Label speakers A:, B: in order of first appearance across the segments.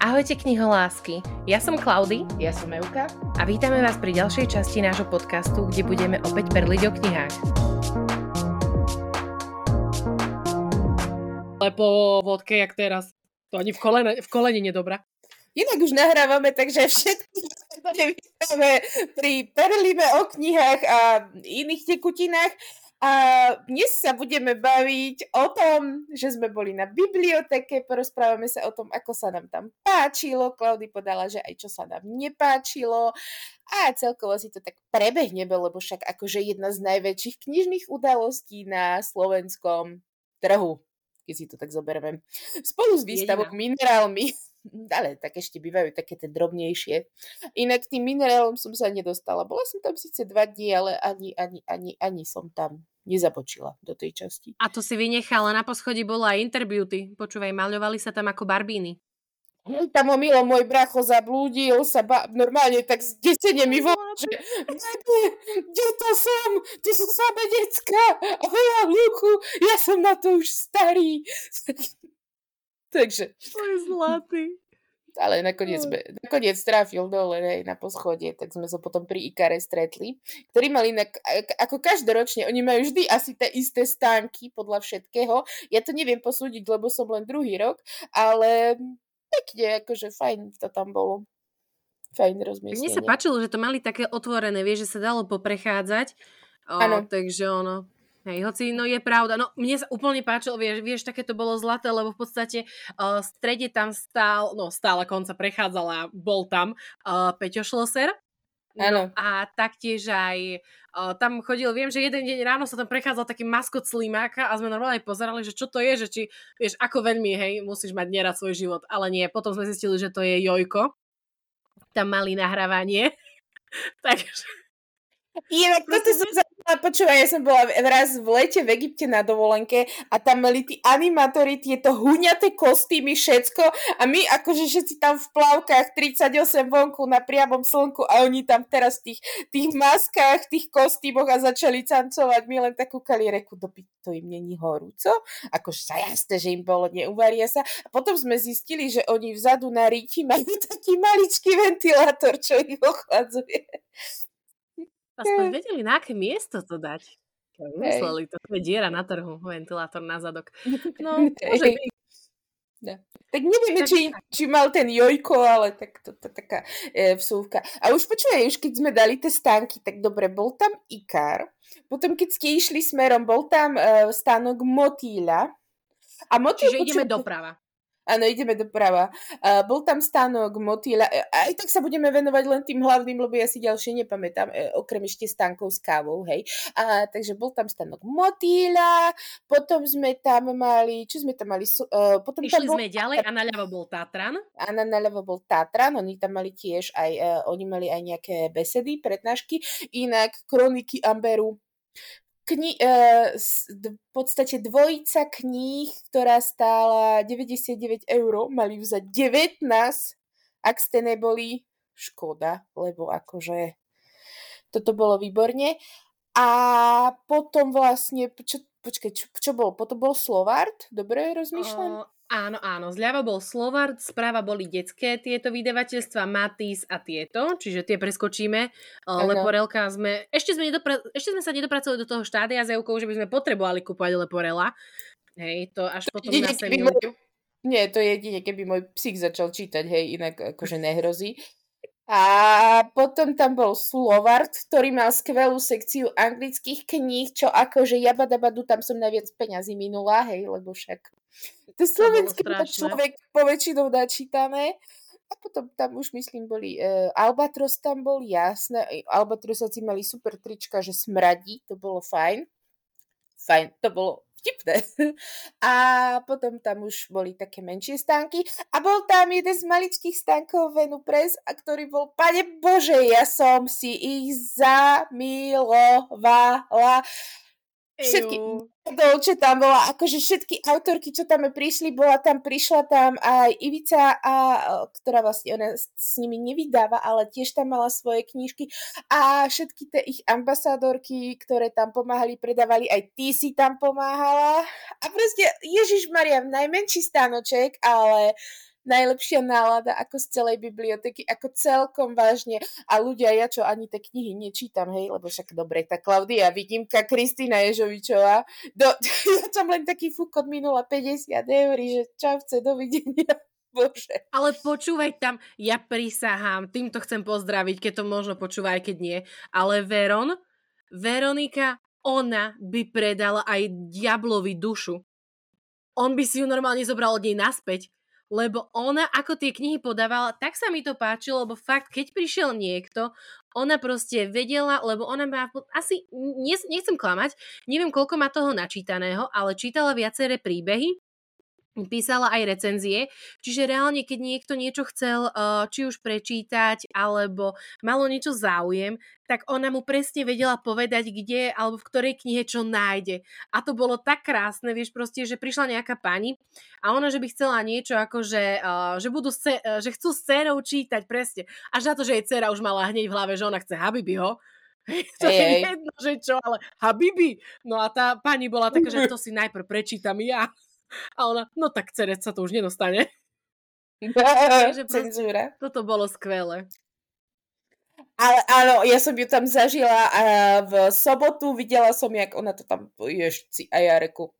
A: Ahojte kniholásky, ja som Klaudy
B: Ja som Euka.
A: a vítame vás pri ďalšej časti nášho podcastu, kde budeme opäť perliť o knihách.
C: Ale po vodke, jak teraz. To ani v kolene, v kolene nedobrá.
B: Inak už nahrávame, takže všetkých vítame pri Perlime o knihách a iných tekutinách. A dnes sa budeme baviť o tom, že sme boli na biblioteke, porozprávame sa o tom, ako sa nám tam páčilo. Klaudy podala, že aj čo sa nám nepáčilo. A celkovo si to tak prebehneme, lebo však akože jedna z najväčších knižných udalostí na slovenskom trhu, keď si to tak zoberieme. Spolu s výstavou minerálmi ale tak ešte bývajú také tie drobnejšie. Inak tým minerálom som sa nedostala. Bola som tam síce dva dní, ale ani, ani, ani, ani som tam nezapočila do tej časti.
A: A to si vynechala, na poschodí bola aj interbeauty. Počúvaj, maľovali sa tam ako barbíny.
B: Tam omilo môj bracho zablúdil sa ba- normálne tak zdesene mi volá, že kde, kde to som? Tu sú samé decka a veľa ja som na to už starý. Takže,
A: To je zlatý.
B: ale nakoniec, nakoniec trafil dole hej, na poschodie, tak sme sa potom pri Ikare stretli, ktorí mali inak, ak- ako každoročne, oni majú vždy asi tie isté stánky podľa všetkého. Ja to neviem posúdiť, lebo som len druhý rok, ale pekne, akože fajn to tam bolo. Fajn
A: Mne sa
B: rozmiestnenie.
A: páčilo, že to mali také otvorené, vieš, že sa dalo poprechádzať. O, takže ono, Hej, hoci, no je pravda. No, mne sa úplne páčilo, vieš, vieš, také to bolo zlaté, lebo v podstate uh, v strede tam stál, no stále konca prechádzala, bol tam uh, Peťo Šloser.
B: Áno.
A: No, a taktiež aj uh, tam chodil, viem, že jeden deň ráno sa tam prechádzal taký maskot slimáka a sme normálne pozerali, že čo to je, že či, vieš, ako veľmi, hej, musíš mať nerad svoj život, ale nie. Potom sme zistili, že to je Jojko. Tam mali nahrávanie. Takže
B: Inak toto som začala počúvať, ja som bola raz v lete v Egypte na dovolenke a tam mali tí animátori tieto huňaté kostýmy, všetko a my akože všetci tam v plavkách 38 vonku na priamom slnku a oni tam teraz v tých, tých maskách, tých kostýmoch a začali tancovať. My len tak kúkali reku, doby to im není horúco? Akože sa jasné, že im bolo, neuvaria sa. A potom sme zistili, že oni vzadu na ríti majú taký maličký ventilátor, čo ich ochladzuje.
A: Aspoň vedeli, na aké miesto to dať. Mysleli, to je diera na trhu, ventilátor na zadok. No, môže byť.
B: No. Tak nevieme, či, či mal ten Jojko, ale tak to, to taká e, vsúvka. A už počúvaj, už keď sme dali tie stánky, tak dobre, bol tam Ikar, potom keď ste išli smerom, bol tam e, stánok Motýľa. A Motýľ,
A: Čiže ideme
B: počúvaj,
A: doprava.
B: Áno, ideme doprava. Uh, bol tam stánok Motýľa. E, Aj tak sa budeme venovať len tým hlavným, lebo ja si ďalšie nepamätám, e, okrem ešte stánkov s kávou, hej. A, takže bol tam stánok Motýľa, potom sme tam mali, čo sme tam mali? Uh, potom
A: Išli
B: tam bol,
A: sme ďalej a naľavo bol Tatran.
B: a na naľavo bol Tatran, oni tam mali tiež aj, uh, oni mali aj nejaké besedy, prednášky, inak kroniky Amberu, Kni- d- v podstate dvojica kníh, ktorá stála 99 eur, mali ju za 19, ak ste neboli, škoda, lebo akože toto bolo výborne. A potom vlastne, čo, počkaj, čo, čo bol? Potom bol Slovart, dobre rozmýšľam?
A: O, áno, áno. Zľava bol Slovard, správa boli detské tieto vydavateľstva, Matis a tieto, čiže tie preskočíme.
B: Áno.
A: Leporelka sme... Ešte sme, nedopra- ešte sme sa nedopracovali do toho štádia s Eukou, že by sme potrebovali kúpať Leporela. Hej, to až potom na
B: môj, nie, to je jedine, keby môj psík začal čítať, hej, inak akože nehrozí. A potom tam bol Slovart, ktorý mal skvelú sekciu anglických kníh, čo akože jabadabadu, tam som najviac peňazí minula, hej, lebo však to slovenské človek poväčšinou načítané. A potom tam už myslím boli, uh, Albatros tam bol, jasné, aj Albatrosáci mali super trička, že smradí, to bolo fajn. Fajn, to bolo vtipné. A potom tam už boli také menšie stánky a bol tam jeden z maličkých stánkov Venu Press, a ktorý bol, pane Bože, ja som si ich zamilovala. Všetky. Dolče tam bola, akože všetky autorky, čo tam prišli, bola tam, prišla tam aj Ivica, a, ktorá vlastne ona s, nimi nevydáva, ale tiež tam mala svoje knižky a všetky tie ich ambasádorky, ktoré tam pomáhali, predávali, aj ty si tam pomáhala a proste, Ježiš Maria, najmenší stánoček, ale najlepšia nálada ako z celej biblioteky, ako celkom vážne. A ľudia, ja čo ani tie knihy nečítam, hej, lebo však dobre, tá Klaudia Vidímka, Kristýna Ježovičová, do, ja tam len taký fúkot minula 50 eur, že čau, dovidenia. Bože.
A: Ale počúvaj tam, ja prisahám, týmto chcem pozdraviť, keď to možno počúva, aj keď nie, ale Veron, Veronika, ona by predala aj diablovi dušu. On by si ju normálne zobral od nej naspäť, lebo ona, ako tie knihy podávala, tak sa mi to páčilo, lebo fakt, keď prišiel niekto, ona proste vedela, lebo ona má, asi, nechcem klamať, neviem, koľko má toho načítaného, ale čítala viaceré príbehy písala aj recenzie, čiže reálne, keď niekto niečo chcel uh, či už prečítať, alebo malo niečo záujem, tak ona mu presne vedela povedať, kde alebo v ktorej knihe čo nájde. A to bolo tak krásne, vieš proste, že prišla nejaká pani a ona, že by chcela niečo ako, že, uh, že, budú uh, že chcú s dcerou čítať, presne. Až na to, že jej dcera už mala hneď v hlave, že ona chce Habibiho, to hey, je jedno, že čo, ale Habibi. No a tá pani bola taká, že to si najprv prečítam ja. A ona, no tak cerec sa to už nedostane.
B: Takže Cenzúra.
A: Toto bolo skvelé.
B: Ale áno, ja som ju tam zažila a v sobotu videla som, jak ona to tam, ježci, a ja reku,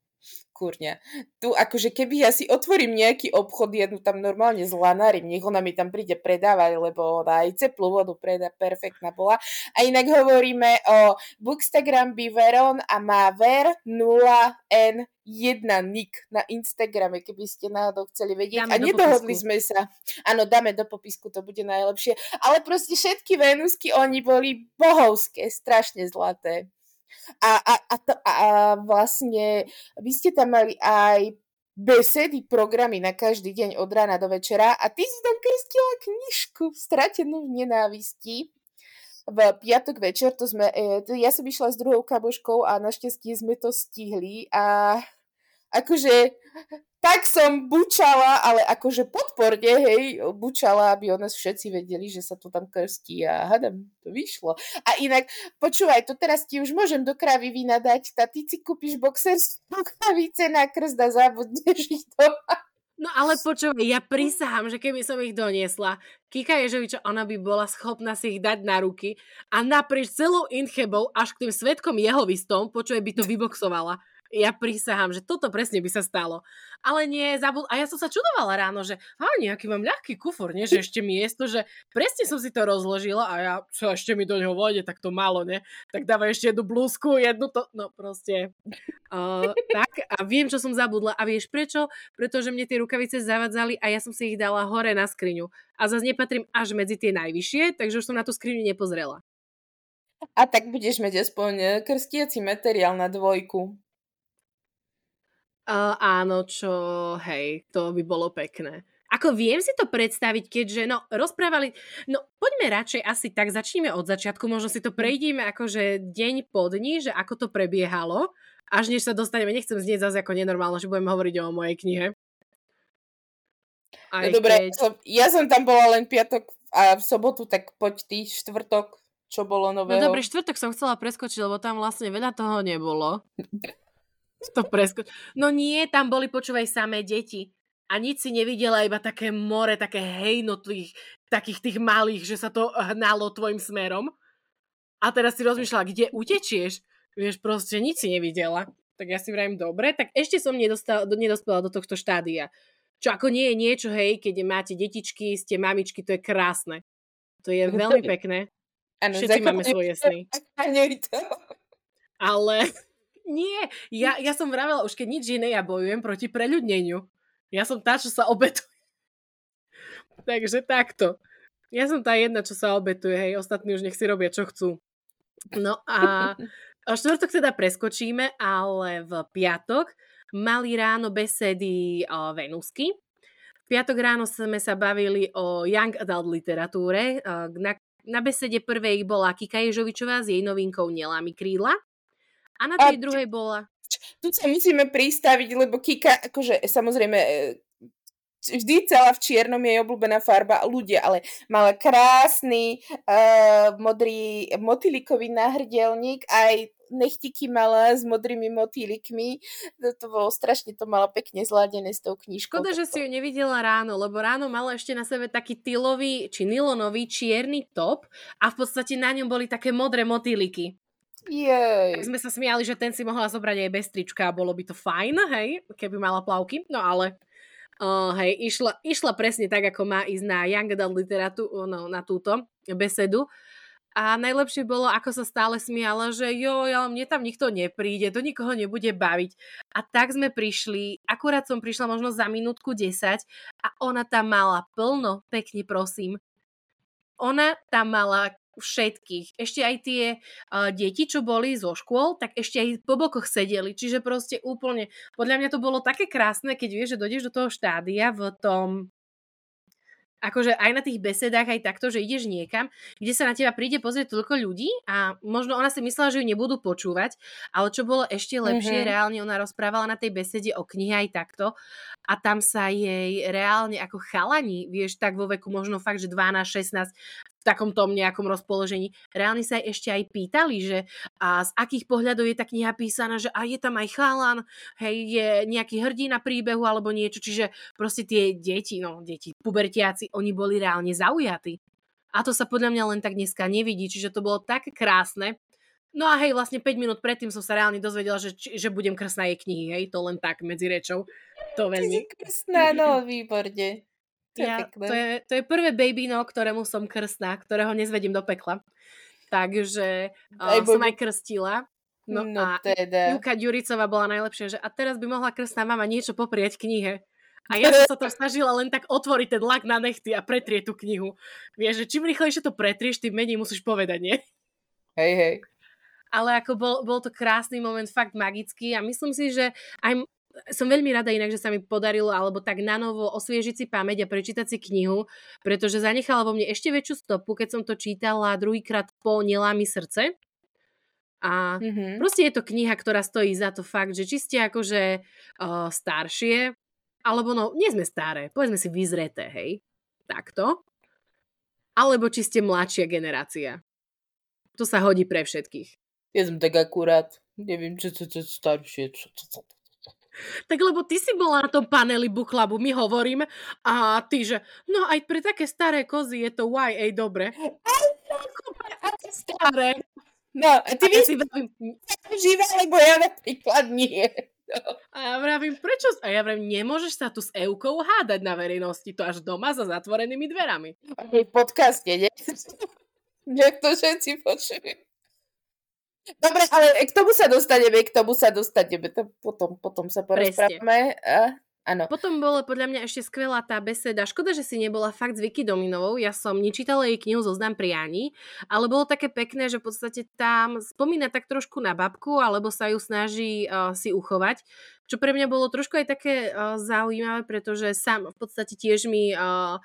B: kurňa. Tu akože keby ja si otvorím nejaký obchod, jednu tam normálne zlanarím, nech ona mi tam príde predávať, lebo ona aj teplú vodu predá, perfektná bola. A inak hovoríme o Bookstagram Biveron a má ver 0N jedna nick na Instagrame, keby ste náhodou chceli vedieť. Dáme a nedohodli sme sa. Áno, dáme do popisku, to bude najlepšie. Ale proste všetky Venusky, oni boli bohovské, strašne zlaté. A, a, a, a, vlastne vy ste tam mali aj besedy, programy na každý deň od rána do večera a ty si tam krstila knižku Stratenú v nenávisti. V piatok večer, to sme, e, ja som išla s druhou kaboškou a našťastie sme to stihli a akože tak som bučala, ale akože podporne, hej, bučala, aby o nás všetci vedeli, že sa to tam krstí a hadam, to vyšlo. A inak, počúvaj, to teraz ti už môžem do kravy vynadať, tá ty si kúpiš boxerskú kravice na krst a zabudneš ich doma.
A: No ale počúvaj, ja prisahám, že keby som ich doniesla, Kika Ježoviča, ona by bola schopná si ich dať na ruky a naprieč celou Inchebou až k tým svetkom jehovistom, počúvaj, by to vyboxovala ja prisahám, že toto presne by sa stalo. Ale nie, zabud... A ja som sa čudovala ráno, že a nejaký mám ľahký kufor, nie, že ešte miesto, že presne som si to rozložila a ja, čo ešte mi do neho vojde, tak to malo, ne? Tak dávaj ešte jednu blúzku, jednu to, no proste. Uh, tak a viem, čo som zabudla. A vieš prečo? Pretože mne tie rukavice zavadzali a ja som si ich dala hore na skriňu. A zase nepatrím až medzi tie najvyššie, takže už som na tú skriňu nepozrela.
B: A tak budeš mať aspoň eh, krstiaci materiál na dvojku.
A: Uh, áno, čo, hej, to by bolo pekné. Ako viem si to predstaviť, keďže, no, rozprávali, no, poďme radšej asi tak, začneme od začiatku, možno si to prejdeme akože deň po dni, že ako to prebiehalo, až než sa dostaneme, nechcem znieť zase ako nenormálne, že budeme hovoriť o mojej knihe.
B: Aj no dobre, keď... ja som tam bola len piatok a v sobotu, tak poď ty, štvrtok, čo bolo no nového.
A: No dobre, štvrtok som chcela preskočiť, lebo tam vlastne veľa toho nebolo. To presko... No nie, tam boli, počúvaj, samé deti. A nič si nevidela, iba také more, také hejno tých, takých tých malých, že sa to hnalo tvojim smerom. A teraz si rozmýšľala, kde utečieš? Vieš, proste nič si nevidela. Tak ja si vrajím, dobre, tak ešte som nedostal, nedospela do tohto štádia. Čo ako nie je niečo, hej, keď máte detičky, ste mamičky, to je krásne. To je veľmi pekné. Ano, Všetci máme svoje sny. Ale nie, ja, ja som vravela už keď nič iné, ja bojujem proti preľudneniu. Ja som tá, čo sa obetuje. Takže takto. Ja som tá jedna, čo sa obetuje, hej, ostatní už nech si robia, čo chcú. No a štvrtok teda preskočíme, ale v piatok mali ráno besedy o Venusky. V piatok ráno sme sa bavili o young adult literatúre. Na, na besede prvej bola Kika Ježovičová s jej novinkou Nelami krídla. A na tej a, druhej bola...
B: Tu sa musíme pristaviť, lebo Kika, akože samozrejme e, vždy celá v čiernom je obľúbená farba ľudia, ale mala krásny uh, modrý motýlikový náhrdelník aj nechtiky mala s modrými motýlikmi. To, to bolo strašne, to mala pekne zladené s tou knižkou.
A: Škoda, že si ju nevidela ráno, lebo ráno mala ešte na sebe taký tylový, či nylonový čierny top a v podstate na ňom boli také modré motýliky.
B: Jej.
A: Tak sme sa smiali, že ten si mohla zobrať aj bez trička a bolo by to fajn, hej, keby mala plavky. No ale uh, hej, išla, išla presne tak, ako má ísť na Young Adult literatú, no, na túto besedu. A najlepšie bolo, ako sa stále smiala, že jo, ja, mne tam nikto nepríde, to nikoho nebude baviť. A tak sme prišli, akurát som prišla možno za minútku 10 a ona tam mala plno, pekne prosím. Ona tam mala všetkých. Ešte aj tie uh, deti, čo boli zo škôl, tak ešte aj po bokoch sedeli. Čiže proste úplne, podľa mňa to bolo také krásne, keď vieš, že dojdeš do toho štádia v tom akože aj na tých besedách, aj takto, že ideš niekam, kde sa na teba príde pozrieť toľko ľudí a možno ona si myslela, že ju nebudú počúvať, ale čo bolo ešte lepšie, mm-hmm. reálne ona rozprávala na tej besede o knihe aj takto a tam sa jej reálne ako chalani, vieš, tak vo veku možno fakt, že 12, 16, v takom tom nejakom rozpoložení. Reálne sa aj ešte aj pýtali, že a z akých pohľadov je tá kniha písaná, že a je tam aj chalan, hej, je nejaký hrdina príbehu alebo niečo, čiže proste tie deti, no deti, pubertiaci, oni boli reálne zaujatí. A to sa podľa mňa len tak dneska nevidí, čiže to bolo tak krásne. No a hej, vlastne 5 minút predtým som sa reálne dozvedela, že, že budem krsná jej knihy, hej, to len tak medzi rečou. To veľmi.
B: Krsná, no, výborne.
A: To, ja, je to, je, to je prvé babino, ktorému som krstná, ktorého nezvedím do pekla. Takže uh, aj som aj krstila. No, no a teda. Juka Ďuricová bola najlepšia, že a teraz by mohla krstná mama niečo poprieť knihe. A ja som sa to snažila len tak otvoriť ten lak na nechty a pretrieť tú knihu. Vieš, že čím rýchlejšie to pretrieš, tým menej musíš povedať, nie?
B: Hej, hej.
A: Ale ako bol, bol to krásny moment, fakt magický a myslím si, že aj som veľmi rada inak, že sa mi podarilo alebo tak na novo osviežiť si pamäť a prečítať si knihu, pretože zanechala vo mne ešte väčšiu stopu, keď som to čítala druhýkrát po Nelá mi srdce. A mm-hmm. proste je to kniha, ktorá stojí za to fakt, že či ste akože uh, staršie, alebo no, nie sme staré, povedzme si vyzreté, hej, takto. Alebo či ste mladšia generácia. To sa hodí pre všetkých.
B: Ja som tak akurát, neviem, čo to staršie, čo, čo,
A: tak lebo ty si bola na tom paneli book clubu, my hovoríme a ty, že no aj pre také staré kozy je to YA dobre.
B: Staré. No, a ty a si vravím, živé, lebo ja napríklad nie.
A: A ja vravím, prečo? A ja vravím, nemôžeš sa tu s Eukou hádať na verejnosti, to až doma za zatvorenými dverami.
B: v podcaste, nie? Nech to všetci počujú. Dobre, ale k tomu sa dostaneme, k tomu sa dostaneme, to potom, potom sa porozprávame. áno.
A: Potom bola podľa mňa ešte skvelá tá beseda. Škoda, že si nebola fakt s Vicky Dominovou. Ja som nečítala jej knihu Zoznam prianí, ale bolo také pekné, že v podstate tam spomína tak trošku na babku, alebo sa ju snaží uh, si uchovať. Čo pre mňa bolo trošku aj také uh, zaujímavé, pretože sám v podstate tiež mi uh,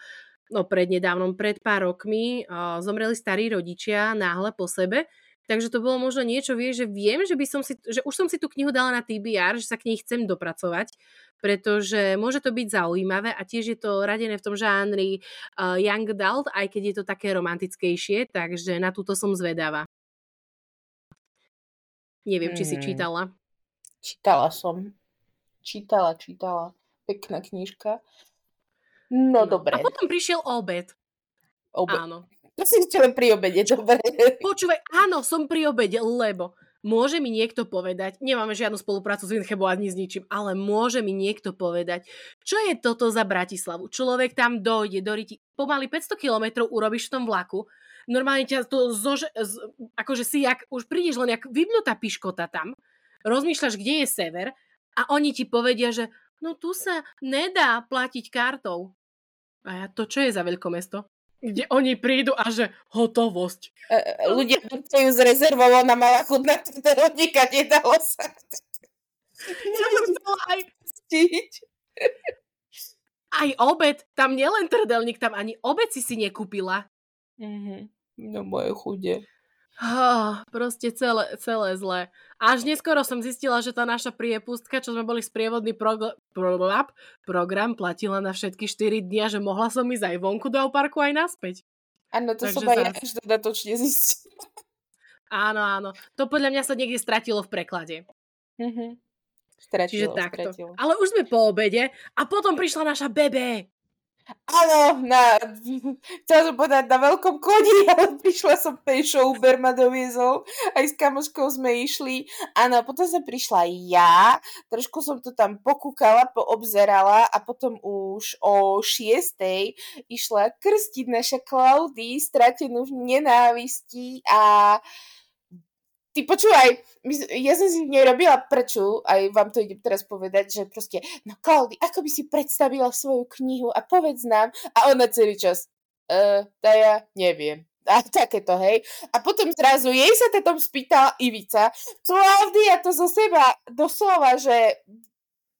A: no prednedávnom, pred pár rokmi uh, zomreli starí rodičia náhle po sebe Takže to bolo možno niečo, vie, že viem, že, by som si, že už som si tú knihu dala na TBR, že sa k nej chcem dopracovať, pretože môže to byť zaujímavé a tiež je to radené v tom žánri uh, young adult, aj keď je to také romantickejšie, takže na túto som zvedavá. Neviem, hmm. či si hmm. čítala.
B: Čítala som. Čítala, čítala. Pekná knižka. No, no dobre.
A: A potom prišiel obed.
B: Obed. Áno. To si ešte len pri obede, dobre.
A: Počúvaj, áno, som pri obede, lebo môže mi niekto povedať, nemáme žiadnu spoluprácu s Winchebou ani s ničím, ale môže mi niekto povedať, čo je toto za Bratislavu. Človek tam dojde do Riti, pomaly 500 kilometrov urobíš v tom vlaku, normálne ťa to zože, z, akože si jak, už prídeš len jak vybnutá piškota tam, rozmýšľaš, kde je sever a oni ti povedia, že no tu sa nedá platiť kartou. A ja, to čo je za veľkomesto? Kde oni prídu a že hotovosť.
B: E, e ľudia ju zrezervovalo na malá chudná trderodníka, nedalo sa.
A: Ja som chcela aj stiť. Aj obed, tam nielen trdelník, tam ani obed si si nekúpila.
B: Mm-hmm. No moje chude.
A: Oh, proste celé, celé zlé. Až neskoro som zistila, že tá naša priepustka, čo sme boli sprievodný prog- pro- program, platila na všetky 4 dni a že mohla som ísť aj vonku do parku aj naspäť.
B: Áno, to Takže som aj ja až dodatočne zistila.
A: Áno, áno. To podľa mňa sa niekde stratilo v preklade.
B: Mhm.
A: Čiže
B: Stratilo,
A: takto.
B: stratilo.
A: Ale už sme po obede a potom prišla naša bebe.
B: Áno, na, chcela som povedať na veľkom koni, ale prišla som pešo, Uber ma doviezol, aj s kamoškou sme išli. Áno, potom som prišla ja, trošku som to tam pokúkala, poobzerala a potom už o šiestej išla krstiť naša Klaudy, stratenú v nenávisti a Ty počúvaj, ja som si nerobila preču, aj vám to idem teraz povedať, že proste, no Klaudy, ako by si predstavila svoju knihu a povedz nám. A ona celý čas, uh, tá ja neviem. A takéto, hej. A potom zrazu jej sa potom spýtala Ivica, Klaudia to zo seba doslova, že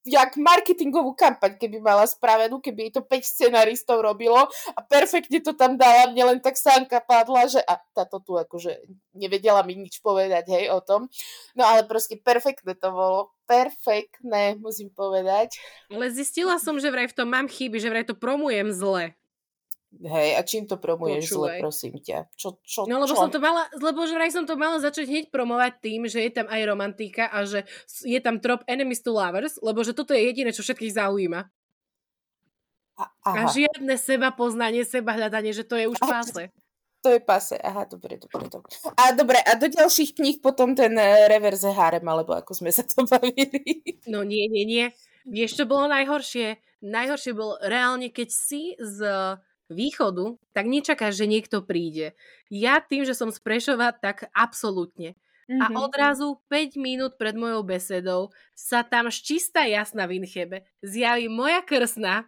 B: jak marketingovú kampaň, keby mala spravenú, keby jej to 5 scenaristov robilo a perfektne to tam dala, mne len tak sánka padla, že a táto tu akože nevedela mi nič povedať, hej, o tom. No ale proste perfektné to bolo. Perfektné, musím povedať.
A: Ale zistila som, že vraj v tom mám chyby, že vraj to promujem zle.
B: Hej, a čím to promuješ zle,
A: Počúvaj.
B: prosím ťa? Čo, čo,
A: No lebo
B: čo?
A: som to mala, lebo že vraj som to mala začať hneď promovať tým, že je tam aj romantika a že je tam trop enemies to lovers, lebo že toto je jediné, čo všetkých zaujíma.
B: A,
A: A
B: aha,
A: žiadne seba poznanie, seba hľadanie, že to je už
B: Aha,
A: páse.
B: to je pase. Aha, dobre, dobre, dobre. A dobre, a do ďalších kníh potom ten eh, reverze harem, alebo ako sme sa to bavili.
A: No nie, nie, nie. Vieš, čo bolo najhoršie? Najhoršie bolo reálne, keď si z východu, tak nečakáš, že niekto príde. Ja tým, že som z Prešova, tak absolútne. A
B: Mhm.
A: odrazu 5 minút pred mojou besedou sa tam čistá jasná Vinchebe zjaví moja krsna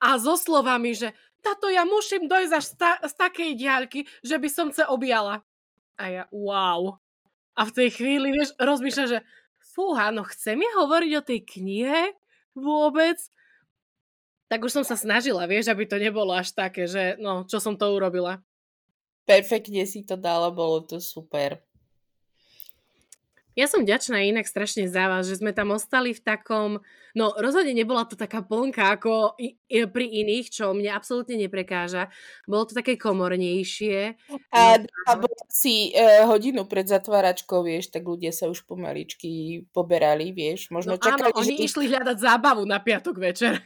A: a so slovami, že táto ja musím dojsť až z, ta- z takej diaľky, že by som sa objala. A ja, wow. A v tej chvíli, vieš, rozmýšľa, že fúha, no chce mi hovoriť o tej knihe vôbec? Tak už som sa snažila, vieš, aby to nebolo až také, že no, čo som to urobila.
B: Perfektne si to dala, bolo to super.
A: Ja som vďačná inak strašne za vás, že sme tam ostali v takom, no rozhodne nebola to taká plnka ako i, i, pri iných, čo mne absolútne neprekáža. Bolo to také komornejšie.
B: A,
A: No,
B: a bola si uh, hodinu pred zatváračkou, vieš, tak ľudia sa už pomaličky poberali, vieš.
A: No
B: Možno
A: áno,
B: čakali,
A: oni
B: že
A: išli hľadať zábavu na piatok večer.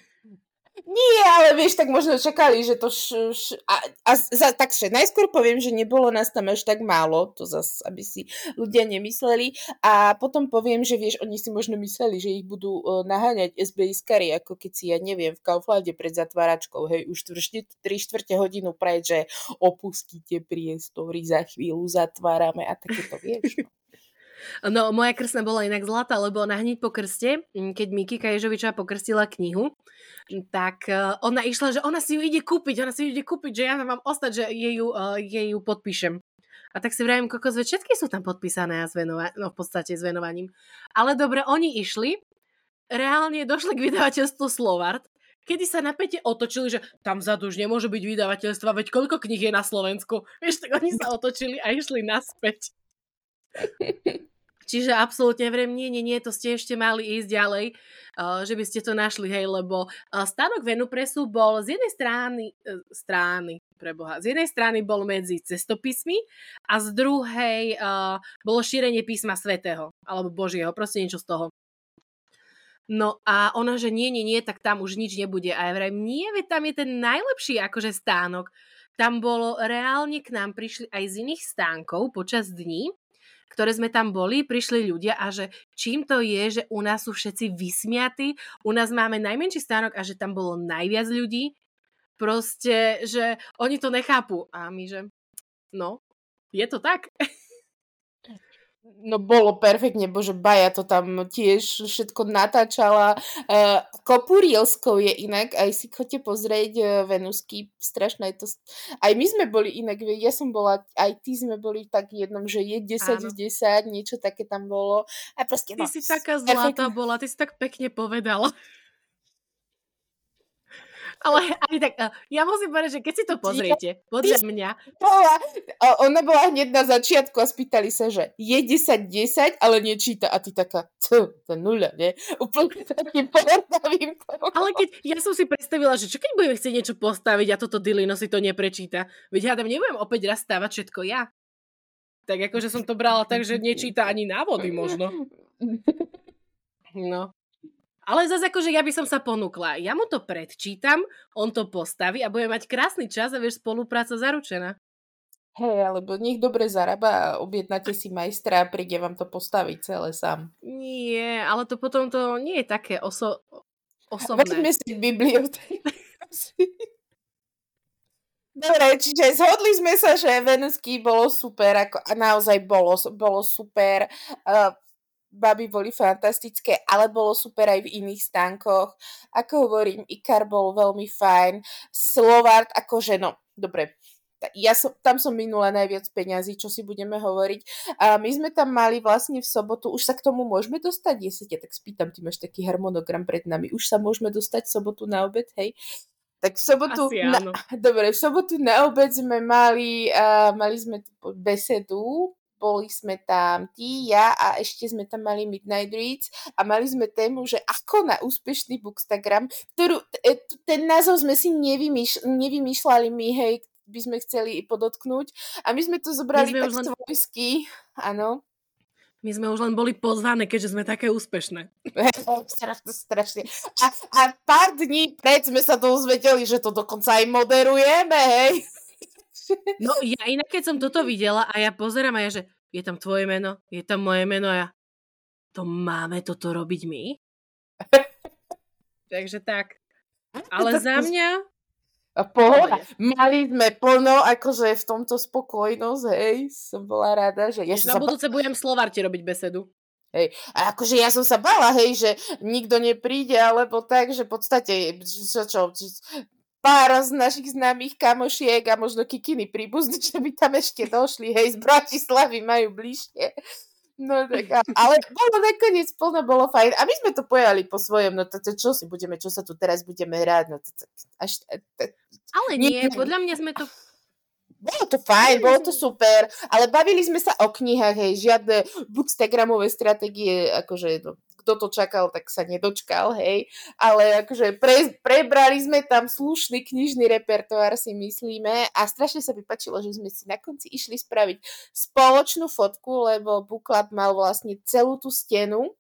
B: Nie, ale vieš, tak možno čakali, že to... Š, š, a, a za, takže najskôr poviem, že nebolo nás tam až tak málo, to zas, aby si ľudia nemysleli. A potom poviem, že vieš, oni si možno mysleli, že ich budú uh, naháňať SBS-kary, ako keď si, ja neviem, v Kauflande pred zatváračkou, hej, už 3 štvrte hodinu preč, že opustíte priestory, za chvíľu zatvárame a takéto, vieš. No.
A: No, moja krstná bola inak zlatá, lebo ona hneď po krste, keď Miki Kaježovičová pokrstila knihu, tak uh, ona išla, že ona si ju ide kúpiť, ona si ju ide kúpiť, že ja mám ostať, že jej ju, uh, jej ju podpíšem. A tak si vravím, kokos, všetky sú tam podpísané a s venova- no v podstate s venovaním. Ale dobre, oni išli, reálne došli k vydavateľstvu Slovart, kedy sa napäte otočili, že tam vzadu už nemôže byť vydavateľstva, veď koľko kníh je na Slovensku. Vieš, tak oni sa otočili a išli naspäť. Čiže absolútne vrem, nie, nie, nie, to ste ešte mali ísť ďalej, uh, že by ste to našli, hej, lebo uh, stánok Venupresu bol z jednej strany, uh, strany, preboha, z jednej strany bol medzi cestopismi a z druhej uh, bolo šírenie písma svätého, alebo Božieho, proste niečo z toho. No a ona, že nie, nie, nie, tak tam už nič nebude. A ja vrajím, nie, veď tam je ten najlepší akože stánok. Tam bolo, reálne k nám prišli aj z iných stánkov počas dní, ktoré sme tam boli, prišli ľudia a že čím to je, že u nás sú všetci vysmiatí, u nás máme najmenší stánok a že tam bolo najviac ľudí, proste, že oni to nechápu. A my, že no, je to tak.
B: No bolo perfektne, bože, Baja to tam tiež všetko natáčala. Uh, Kopurielskou je inak, aj si chodte pozrieť uh, Venusky, strašné je to. Aj my sme boli inak, ja som bola, aj ty sme boli tak jednom, že je 10
A: Áno.
B: z 10, niečo také tam bolo. A proste,
A: Ty
B: no,
A: si taká
B: perfektne.
A: zlatá bola, ty si tak pekne povedala. Ale aj tak, eh, ja musím povedať, že keď si to pozriete, podľa mňa,
B: bola, ona bola hneď na začiatku a spýtali sa, že je 10-10, ale nečíta. A ty taká, to, nula, nie? Úplne takým pohrdavým
A: ale keď ja som si predstavila, že čo keď budeme chcieť niečo postaviť a toto Dilino si to neprečíta, veď ja tam nebudem opäť raz stávať všetko ja. Tak akože som to brala tak, že nečíta ani návody možno. No. Ale zase akože ja by som sa ponúkla. Ja mu to predčítam, on to postaví a bude mať krásny čas a vieš, spolupráca zaručená.
B: Hej, alebo nech dobre zarába a objednáte si majstra a príde vám to postaviť celé sám.
A: Nie, ale to potom to nie je také oso- osobné.
B: Veďme si bibliotéku. Dobre, čiže zhodli sme sa, že Venusky bolo super, ako, a naozaj bolo, bolo super. Uh, baby boli fantastické, ale bolo super aj v iných stánkoch. Ako hovorím, Ikar bol veľmi fajn. Slovart, akože no, dobre, ja som, tam som minula najviac peňazí, čo si budeme hovoriť. A my sme tam mali vlastne v sobotu, už sa k tomu môžeme dostať, ja sa ťa tak spýtam, ty máš taký harmonogram pred nami, už sa môžeme dostať v sobotu na obed, hej? Tak v sobotu,
A: Asi
B: na, dobre, v sobotu na obed sme mali, uh, mali sme besedu, boli sme tam ty, ja a ešte sme tam mali Midnight Reads a mali sme tému, že ako na úspešný Bookstagram, ktorú, t- ten názov sme si nevymýš, nevymýšľali my, hej, by sme chceli podotknúť. A my sme to zobrali
A: sme
B: tak
A: len-
B: svojsky, áno.
A: My sme už len boli pozvané, keďže sme také úspešné.
B: strašne, strašne. A, a pár dní pred sme sa dozvedeli, že to dokonca aj moderujeme, hej.
A: No ja inak, keď som toto videla a ja pozerám a ja, že je tam tvoje meno, je tam moje meno a ja, to máme toto robiť my? Takže tak. Ale za mňa,
B: A pohoda. Mali sme plno, akože v tomto spokojnosť, hej. Som bola rada, že ja
A: na
B: sa ba-
A: budúce budem Slovarte robiť besedu.
B: a akože ja som sa bala, hej, že nikto nepríde, alebo tak, že v podstate, čo, čo, čo pár z našich známych kamošiek a možno kikiny príbuzní, že by tam ešte došli, hej, z Bratislavy majú bližšie. No tak, ale bolo nakoniec plno, bolo fajn. A my sme to pojali po svojom, no to, to čo si budeme, čo sa tu teraz budeme hrať, no to, to, až, to,
A: Ale
B: Nie.
A: nie, podľa mňa sme to...
B: bolo to fajn, bolo to super, ale bavili sme sa o knihách, hej, žiadne bookstagramové stratégie, akože no, kto to čakal, tak sa nedočkal, hej, ale akože pre, prebrali sme tam slušný knižný repertoár, si myslíme, a strašne sa mi páčilo, že sme si na konci išli spraviť spoločnú fotku, lebo Booklab mal vlastne celú tú stenu,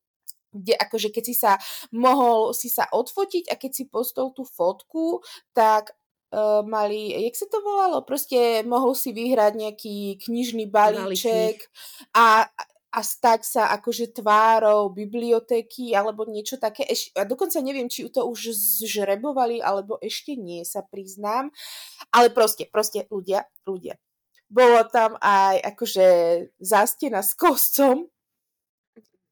B: kde akože keď si sa mohol si sa odfotiť a keď si postol tú fotku, tak uh, mali, jak sa to volalo, proste mohol si vyhrať nejaký knižný balíček. a, a stať sa akože tvárou bibliotéky alebo niečo také. Eš, a dokonca neviem, či to už zžrebovali, alebo ešte nie, sa priznám. Ale proste, proste ľudia, ľudia. Bolo tam aj akože zástena s kostom,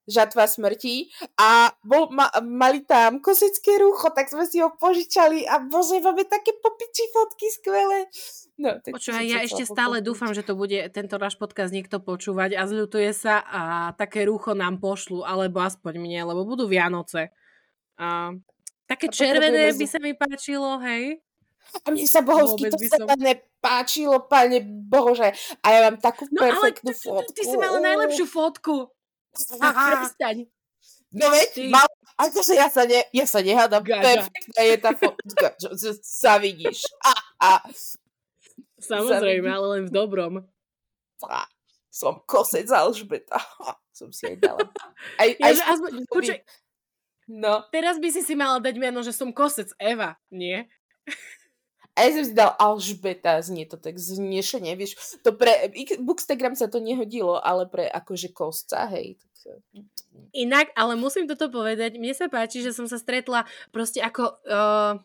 B: žatva smrti a bol, ma, mali tam kosecké rúcho, tak sme si ho požičali a bože, máme také popiči fotky skvelé. No, tak
A: Počúvaj, ja ešte stále dúfam, že to bude tento náš podcast niekto počúvať a zľutuje sa a také rúcho nám pošlu, alebo aspoň mne, lebo budú Vianoce. A také
B: A
A: červené by sa mi páčilo, hej?
B: A mne sa bohovsky to
A: som-
B: tam nepáčilo, pane Bože. A ja mám takú
A: No ale
B: perfektnú
A: ty,
B: fotku.
A: ty si mala najlepšiu fotku. Prestaň.
B: No veď,
A: Ty.
B: mal, akože ja sa, ne, ja sa nehádam, perfektná je tá fotka, čo, čo sa vidíš. A, a,
A: Samozrejme,
B: Zavidí.
A: ale len v dobrom.
B: a, som kosec Alžbeta. Som si aj dala. Aj,
A: Ja,
B: aj
A: že aspoň, počuj,
B: No,
A: teraz by si si mala dať meno, že som kosec Eva, nie?
B: A ja som si dal Alžbeta, znie to tak znešenie, vieš. To pre, Bookstagram sa to nehodilo, ale pre akože kosca, hej.
A: Inak, ale musím toto povedať, mne sa páči, že som sa stretla proste ako... Uh,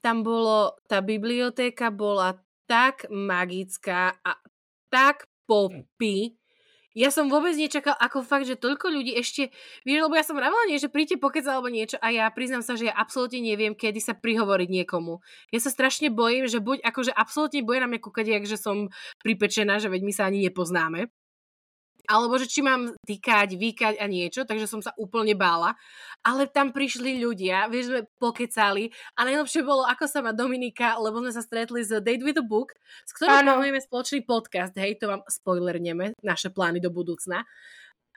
A: tam bolo, tá bibliotéka bola tak magická a tak popy. Ja som vôbec nečakal, ako fakt, že toľko ľudí ešte, vieš, lebo ja som vravela nie, že príďte pokec alebo niečo a ja priznám sa, že ja absolútne neviem, kedy sa prihovoriť niekomu. Ja sa strašne bojím, že buď akože absolútne bude na mňa kúkať, že som pripečená, že veď my sa ani nepoznáme. Alebo že či mám týkať, vykať a niečo, takže som sa úplne bála. Ale tam prišli ľudia, vieš, sme pokecali a najlepšie bolo, ako sa má Dominika, lebo sme sa stretli z Date with a Book, s
B: Áno.
A: plánujeme spoločný podcast, hej, to vám spoilerneme, naše plány do budúcna.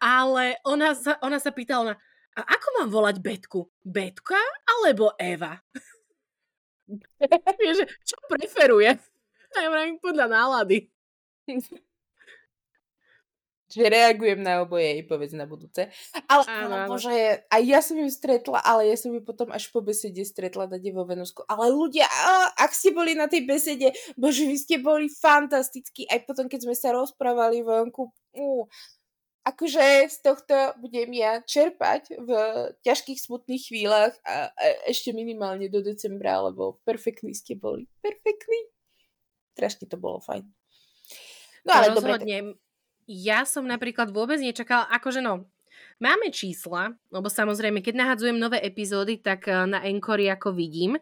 A: Ale ona sa, ona sa pýtala, ona, a ako mám volať Betku? Betka alebo Eva? Vieš, čo preferuje? A ja podľa nálady.
B: že reagujem na oboje, povedz na budúce. Ale, áno, áno. bože, aj ja som ju stretla, ale ja som ju potom až po besede stretla na vo Venusku. Ale ľudia, ak ste boli na tej besede, bože, vy ste boli fantastickí. Aj potom, keď sme sa rozprávali vonku, uh, akože z tohto budem ja čerpať v ťažkých smutných chvíľach a, a ešte minimálne do decembra, lebo perfektní ste boli. Perfektní. Strašne to bolo fajn.
A: No ale dobre ja som napríklad vôbec nečakala, akože no, máme čísla, lebo samozrejme, keď nahadzujem nové epizódy, tak eh, na Encory ako vidím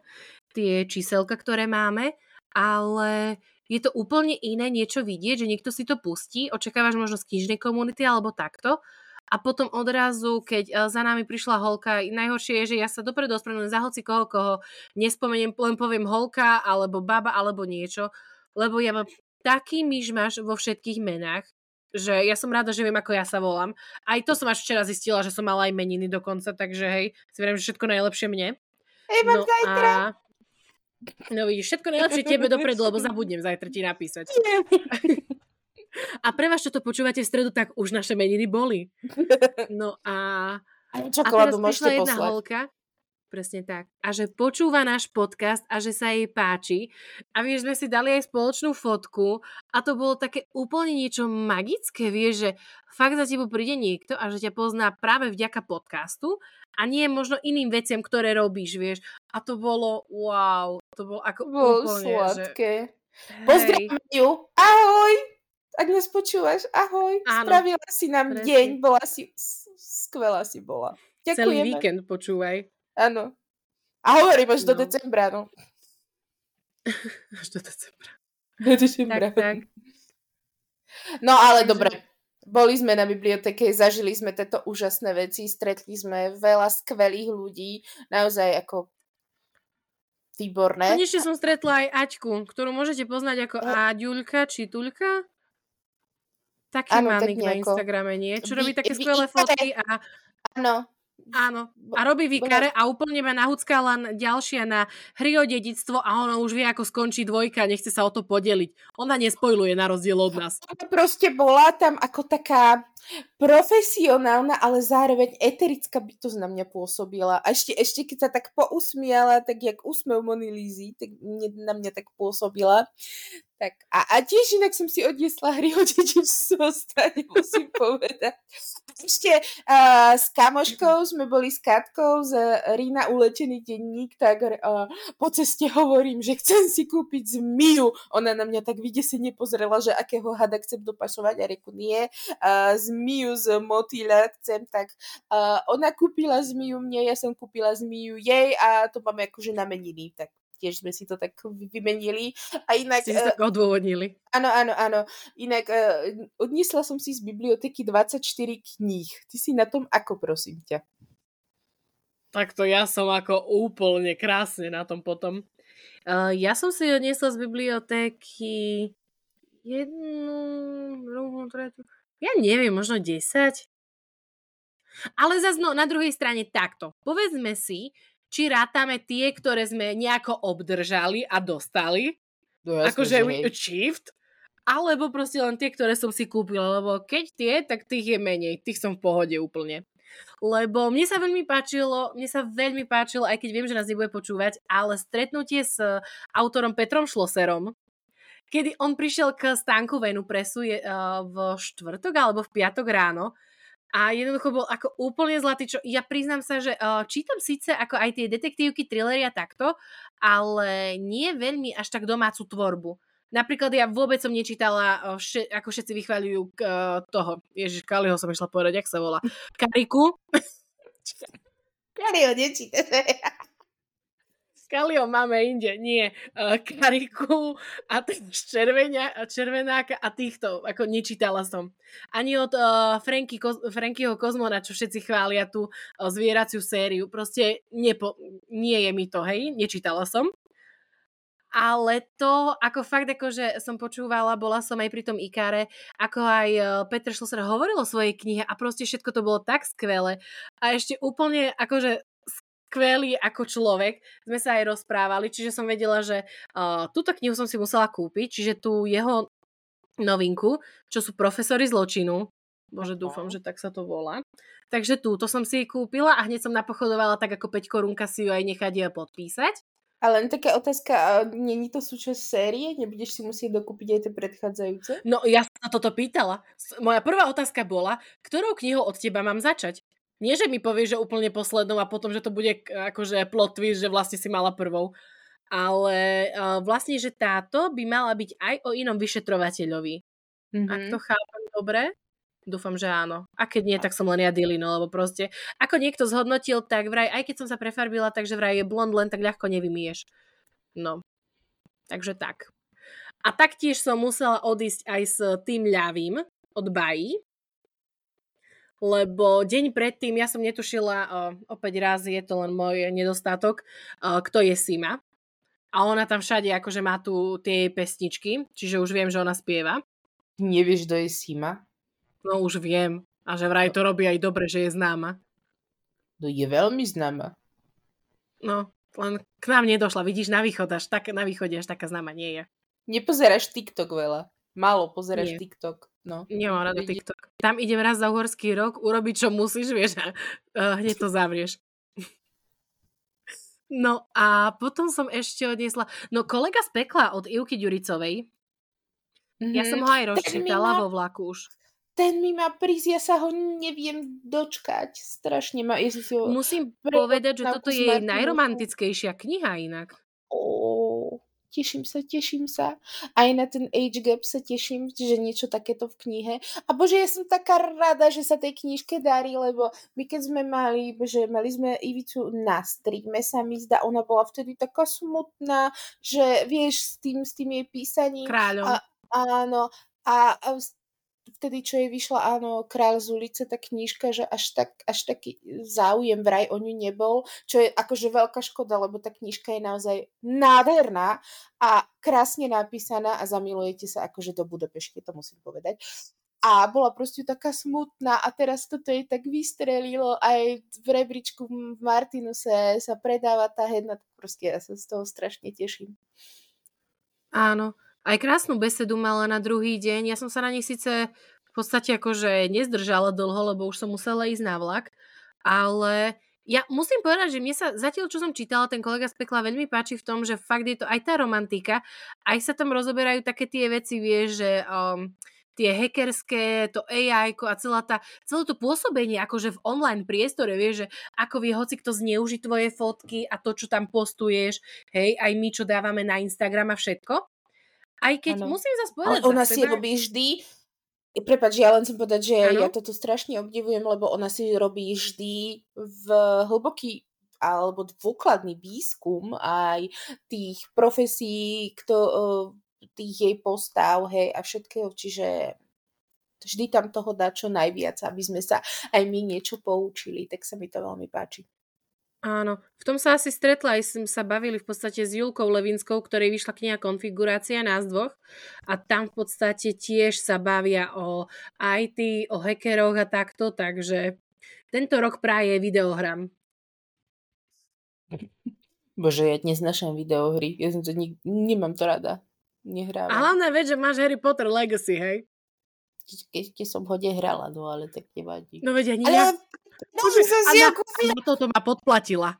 A: tie číselka, ktoré máme, ale je to úplne iné niečo vidieť, že niekto si to pustí, očakávaš možno z knižnej komunity alebo takto, a potom odrazu, keď eh, za nami prišla holka, najhoršie je, že ja sa dopredu ospravedlňujem za hoci koho, koho nespomeniem, len poviem holka, alebo baba, alebo niečo, lebo ja mám taký myšmaš vo všetkých menách, že ja som rada, že viem, ako ja sa volám. Aj to som až včera zistila, že som mala aj meniny dokonca, takže hej, si verím, že všetko najlepšie mne.
B: Hej, no zajtra. A...
A: No vidíš, všetko najlepšie tebe dopredu, lebo zabudnem zajtra ti napísať. A pre vás, čo to počúvate v stredu, tak už naše meniny boli. No a...
B: A, a teraz prišla jedna poslať.
A: holka, Presne tak. A že počúva náš podcast a že sa jej páči. A vieš, sme si dali aj spoločnú fotku a to bolo také úplne niečo magické, vieš, že fakt za tebou príde niekto a že ťa pozná práve vďaka podcastu a nie možno iným veciam, ktoré robíš, vieš. A to bolo wow, to bolo ako bolo úplne,
B: sladké. Že... Pozdravím ju. Ahoj! Ak nás počúvaš, ahoj. Áno, Spravila si nám presne. deň, bola si skvelá si bola. Ďakujeme.
A: Celý víkend počúvaj.
B: Áno. A hovorím až no. do decembra, no.
A: až do decembra.
B: Do decembra. Tak, tak. No ale dobre. Boli sme na biblioteke, zažili sme tieto úžasné veci, stretli sme veľa skvelých ľudí, naozaj ako výborné.
A: Konečne som stretla aj Aťku, ktorú môžete poznať ako. Aďuľka či Tuľka. Taký ano, má tak na Instagrame, nie? Čo robí také skvelé fotky a...
B: Áno,
A: Áno. A robí výkare a úplne ma nahúcka len ďalšia na hry o dedictvo a ona už vie, ako skončí dvojka, nechce sa o to podeliť. Ona nespojluje na rozdiel od nás.
B: Ona proste bola tam ako taká profesionálna, ale zároveň eterická bytosť na mňa pôsobila. A ešte, ešte keď sa tak pousmiala, tak jak úsmev Mony Lízy, tak na mňa tak pôsobila. Tak, a, a tiež inak som si odniesla hry o dedičstvo, stane, musím povedať. Ešte uh, s kamoškou sme boli s Katkou z Rína uletený denník, tak uh, po ceste hovorím, že chcem si kúpiť zmiju. Ona na mňa tak vydesene pozrela, že akého hada chcem dopašovať a reku nie. Uh, zmiju z motýľa chcem, tak uh, ona kúpila zmiju mne, ja som kúpila zmiju jej a to máme akože na meniny, tak tiež sme si to tak vymenili. A inak...
A: Si uh, tak odôvodnili.
B: Áno, áno, áno. Inak uh, odniesla som si z biblioteky 24 kníh. Ty si na tom ako, prosím ťa?
A: Tak to ja som ako úplne krásne na tom potom. Uh, ja som si odniesla z bibliotéky jednu, druhú, tretiu, ja neviem, možno 10. Ale zase no, na druhej strane takto. Povedzme si, či rátame tie, ktoré sme nejako obdržali a dostali. No, akože we achieved. Alebo proste len tie, ktoré som si kúpila. Lebo keď tie, tak tých je menej. Tých som v pohode úplne. Lebo mne sa veľmi páčilo, mne sa veľmi páčilo, aj keď viem, že nás nebude počúvať, ale stretnutie s autorom Petrom Šloserom, kedy on prišiel k stánku Venu Presu je, uh, v štvrtok alebo v piatok ráno a jednoducho bol ako úplne zlatý, čo ja priznám sa, že uh, čítam síce ako aj tie detektívky, trillery a takto, ale nie veľmi až tak domácu tvorbu. Napríklad ja vôbec som nečítala, vše, ako všetci vychváľujú uh, toho, Ježiš, Kaliho som išla povedať, jak sa volá, Kariku.
B: Kaliho nečítate.
A: Kalio máme inde, nie. Uh, Kariku a červenia, Červenáka a týchto, ako nečítala som. Ani od uh, Franky, Frankyho Kozmona, čo všetci chvália tú uh, zvieraciu sériu. Proste nepo, nie je mi to, hej, nečítala som. Ale to, ako fakt, akože som počúvala, bola som aj pri tom Ikare, ako aj Petr Šloser hovoril o svojej knihe a proste všetko to bolo tak skvelé. A ešte úplne, akože skvelý ako človek. Sme sa aj rozprávali, čiže som vedela, že uh, túto knihu som si musela kúpiť, čiže tú jeho novinku, čo sú profesory zločinu. Bože, dúfam, že tak sa to volá. Takže túto som si kúpila a hneď som napochodovala tak ako 5 korunka si ju aj nechať podpísať.
B: A len taká otázka, není to súčasť série? Nebudeš si musieť dokúpiť aj tie predchádzajúce?
A: No, ja sa toto pýtala. Moja prvá otázka bola, ktorou knihou od teba mám začať? Nie, že mi povieš, že úplne poslednou a potom, že to bude akože plot twist, že vlastne si mala prvou. Ale uh, vlastne, že táto by mala byť aj o inom vyšetrovateľovi. Mm-hmm. Ak to chápem dobre? Dúfam, že áno. A keď nie, tak som len ja Dilino, lebo proste, ako niekto zhodnotil, tak vraj, aj keď som sa prefarbila, takže vraj je blond len tak ľahko nevymieš. No. Takže tak. A taktiež som musela odísť aj s tým ľavým od Bají, lebo deň predtým ja som netušila, uh, opäť raz je to len môj nedostatok, uh, kto je Sima. A ona tam všade akože má tu tie pesničky, čiže už viem, že ona spieva.
B: Nevieš, kto je Sima?
A: No už viem. A že vraj to robí aj dobre, že je známa.
B: No je veľmi známa.
A: No, len k nám nedošla. Vidíš, na východ až tak, na východe až taká známa nie je.
B: Nepozeráš TikTok veľa. Málo pozeráš nie. TikTok. No.
A: Nemám rada TikTok. Tam idem raz za uhorský rok urobiť, čo musíš, vieš, a uh, hneď to zavrieš. No a potom som ešte odniesla, no kolega z pekla od Ivky Ďuricovej, mm-hmm. ja som ho aj rozčítala vo vlaku už
B: ten mi má prísť, ja sa ho neviem dočkať. Strašne ma... Ja ho
A: Musím povedať, že toto je jej najromantickejšia kniha inak.
B: Ó, teším sa, teším sa. Aj na ten age gap sa teším, že niečo takéto v knihe. A bože, ja som taká rada, že sa tej knižke darí, lebo my keď sme mali, že mali sme Ivicu na streame, sa mi zdá, ona bola vtedy taká smutná, že vieš, s tým, s tým jej písaním.
A: Kráľom.
B: A, áno, a, a vtedy, čo jej vyšla, áno, Král z ulice, tá knižka, že až, tak, až taký záujem vraj o ňu nebol, čo je akože veľká škoda, lebo tá knižka je naozaj nádherná a krásne napísaná a zamilujete sa akože do Budapešte, to musím povedať. A bola proste taká smutná a teraz toto jej tak vystrelilo, aj v rebríčku v Martinu sa, predáva tá jedna, proste ja sa z toho strašne teším.
A: Áno, aj krásnu besedu mala na druhý deň. Ja som sa na nich síce v podstate akože nezdržala dlho, lebo už som musela ísť na vlak, ale ja musím povedať, že mne sa zatiaľ, čo som čítala, ten kolega z pekla veľmi páči v tom, že fakt je to aj tá romantika, aj sa tam rozoberajú také tie veci, vieš, že um, tie hackerské, to AI a celá tá, celé to pôsobenie akože v online priestore, vieš, že ako vie hoci kto zneužiť tvoje fotky a to, čo tam postuješ, hej, aj my, čo dávame na Instagram a všetko. Aj keď ano. musím zase povedať...
B: Ale ona si seba... robí vždy Prepač, ja len som povedať, že ano? ja toto strašne obdivujem, lebo ona si robí vždy v hlboký alebo dôkladný výskum aj tých profesí, kto, tých jej postav, hej, a všetkého, čiže vždy tam toho dá čo najviac, aby sme sa aj my niečo poučili, tak sa mi to veľmi páči.
A: Áno, v tom sa asi stretla, aj sme sa bavili v podstate s Julkou Levinskou, ktorej vyšla kniha Konfigurácia nás dvoch a tam v podstate tiež sa bavia o IT, o hackeroch a takto, takže tento rok práve je videohram.
B: Bože, ja dnes našem videohry, ja som to nik- nemám to rada. Nehrávam.
A: A hlavná vec, že máš Harry Potter Legacy, hej?
B: Keď som ho nehrala, no ale tak nevadí.
A: No veď ani
B: ale ja... Bože, som si
A: na, a toto ma podplatila.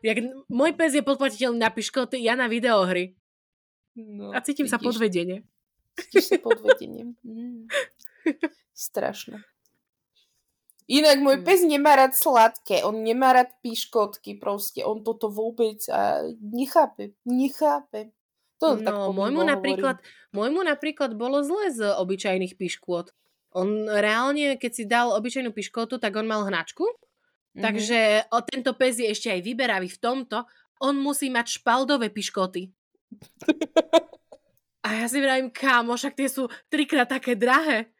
A: Jak, môj pes je podplatiteľný na piškoty, ja na videohry. No, a cítim vidíš, sa podvedenie.
B: Cítiš sa podvedenie. Mm. Strašné. Inak môj pes nemá rád sladké, on nemá rád piškotky, proste on toto vôbec a nechápe, nechápe.
A: To no, tak môjmu napríklad, môjmu napríklad bolo zle z obyčajných piškôt. On reálne, keď si dal obyčajnú piškotu, tak on mal hnačku. Mm-hmm. Takže o, tento pes je ešte aj vyberavý v tomto. On musí mať špaldové piškoty. A ja si vravím, kámo, však tie sú trikrát také drahé.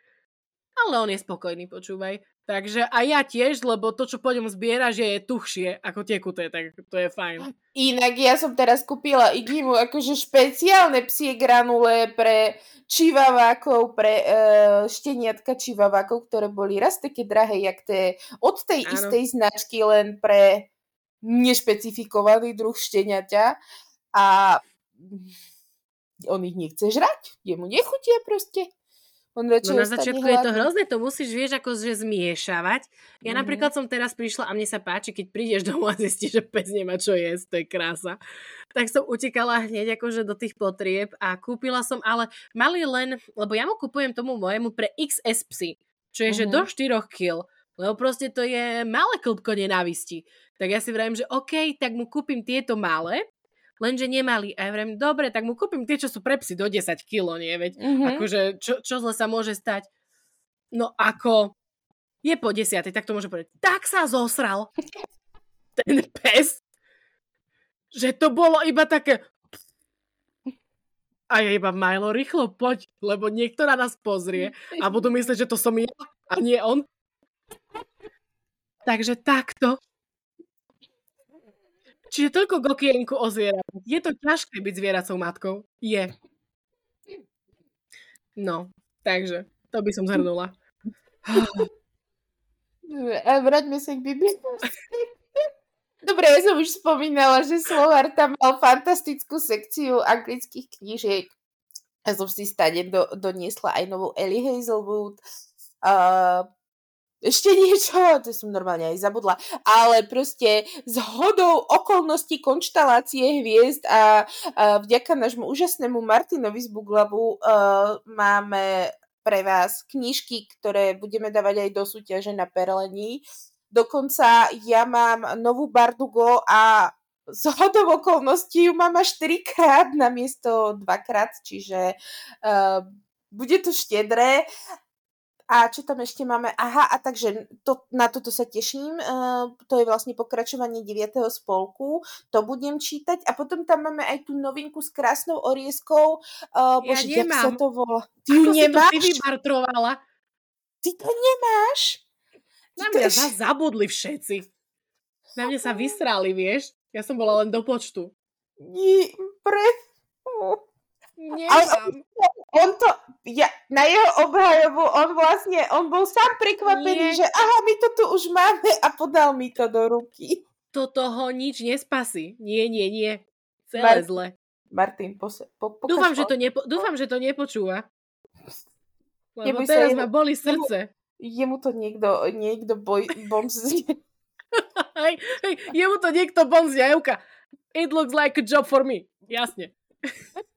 A: Ale on je spokojný, počúvaj. Takže a ja tiež, lebo to, čo po ňom zbieraš, je tuchšie ako tekuté, tak to je fajn.
B: Inak ja som teraz kúpila Igimu akože špeciálne psie granule pre čivavákov, pre uh, šteniatka čivavákov, ktoré boli raz také drahé, jak tie od tej Áno. istej značky, len pre nešpecifikovaný druh šteniaťa a on ich nechce žrať, jemu nechutia proste. On
A: No na začiatku je to hrozné, to musíš, vieš, ako že zmiešavať. Ja
B: Mhm.
A: napríklad som teraz prišla a mne sa páči, keď prídeš domov a zistíš, že pes nemá čo jesť, to je krása. Tak som utekala hneď akože do tých potrieb a kúpila som, ale mali len, lebo ja mu kupujem tomu mojemu pre XS psy, čo je, že
B: Mhm.
A: do 4 kg. Lebo proste to je malé klbko nenávisti. Tak ja si vravím, že OK, tak mu kúpim tieto malé, lenže nemali. A ja vravím, dobre, tak mu kúpim tie, čo sú pre psy do 10 kg, nie? Veď
B: Mhm.
A: Akože, čo, čo zle sa môže stať? No ako, je po desiatej, tak to môže povedať. Tak sa zosral ten pes, že to bolo iba také... A ja iba, Milo, rýchlo poď, lebo niekto na nás pozrie a budú myslieť, že to som ja a nie on. Takže takto. Čiže toľko k okienku o zvierat. Je to ťažké byť zvieracou matkou? Je. No, takže to by som zhrnula.
B: A vráťme sa k Biblii. Dobre, ja som už spomínala, že Slovár tam mal fantastickú sekciu anglických knížiek. Ja som si stane do, doniesla aj novú Ellie Hazelwood. Uh, ešte niečo, to som normálne aj zabudla, ale proste z hodou okolností konštalácie hviezd a, a vďaka nášmu úžasnému Martinovi z Buglabu uh, máme pre vás knižky, ktoré budeme dávať aj do súťaže na Perlení. Dokonca ja mám novú Bardugo a z hodou okolností ju mám až trikrát na miesto dvakrát, čiže uh, bude to štedré. A čo tam ešte máme? Aha, a takže to, na toto sa teším. Uh, to je vlastne pokračovanie 9. spolku. To budem čítať. A potom tam máme aj tú novinku s krásnou orieskou. Uh,
A: Ja
B: bože, jak sa
A: nemám.
B: to volá? Ty
A: Ako
B: ju
A: si to
B: nemáš?
A: ty vybartrovala?
B: Ty to nemáš?
A: Na
B: Ty to
A: mňa zabudli všetci. Na mňa sa vysrali, vieš? Ja som bola len do počtu.
B: Nie, pre...
A: Nemám.
B: On to, ja, na jeho obhajobu, on vlastne, on bol sám prekvapený,
A: Nie.
B: že aha, my to tu už máme a podal mi to do ruky.
A: Toto ho nič nespasí. Nie, nie, nie. Celé
B: Mar-
A: zle.
B: Martin, pose, po, pokaž
A: Dúfam, že to, nepo, dúfam, že to nepočúva. Lebo
B: sa,
A: teraz
B: jemu-
A: ma boli srdce.
B: Jemu to niekto, niekto boj, bom z...
A: Hej, hej, jemu to niekto bon z jajovka. It looks like a job for me. Jasne.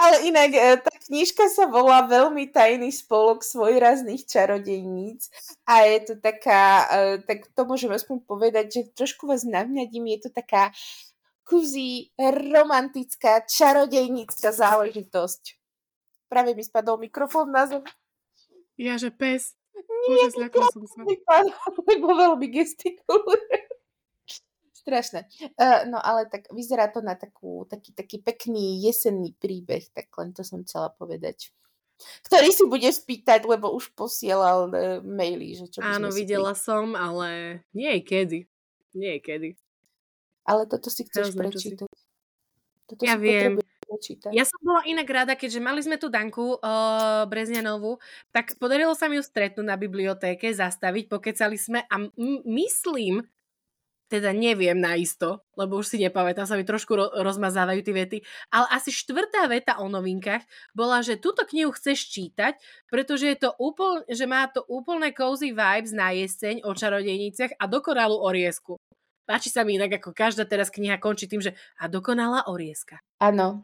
B: Ale inak, e, tá knižka sa volá Veľmi tajný spolok svojrazných čarodejníc a je to taká, e, tak to môžem aspoň povedať, že trošku vás navňadím, je to taká kuzí, romantická, čarodejnícka záležitosť. Práve mi spadol mikrofón na zem.
A: Ja, že pes. Bože, zľakla som sa.
B: Vypadol, lebo veľmi gestikuluje. Strašné. Uh, no ale tak vyzerá to na takú, taký, taký pekný jesenný príbeh, tak len to som chcela povedať. Ktorý si bude spýtať, lebo už posielal uh, maily, že čo
A: Áno, videla som, ale nie je kedy. Nie je kedy.
B: Ale toto si chceš
A: Hrozné, čo si-
B: prečítať. Toto
A: Ja
B: si
A: viem.
B: prečítať.
A: Ja som bola inak rada, keďže mali sme tu Danku uh, Brezňanovú, tak podarilo sa mi ju stretnúť na bibliotéke, zastaviť, pokecali sme a m- myslím, teda neviem naisto, lebo už si nepamätám, sa mi trošku ro- rozmazávajú tie vety, ale asi štvrtá veta o novinkách bola, že túto knihu chceš čítať, pretože je to úpl- že má to úplné cozy vibes na jeseň o čarodejniciach a dokonalú oriesku. Páči sa mi inak, ako každá teraz kniha končí tým, že a dokonalá orieska.
B: Áno.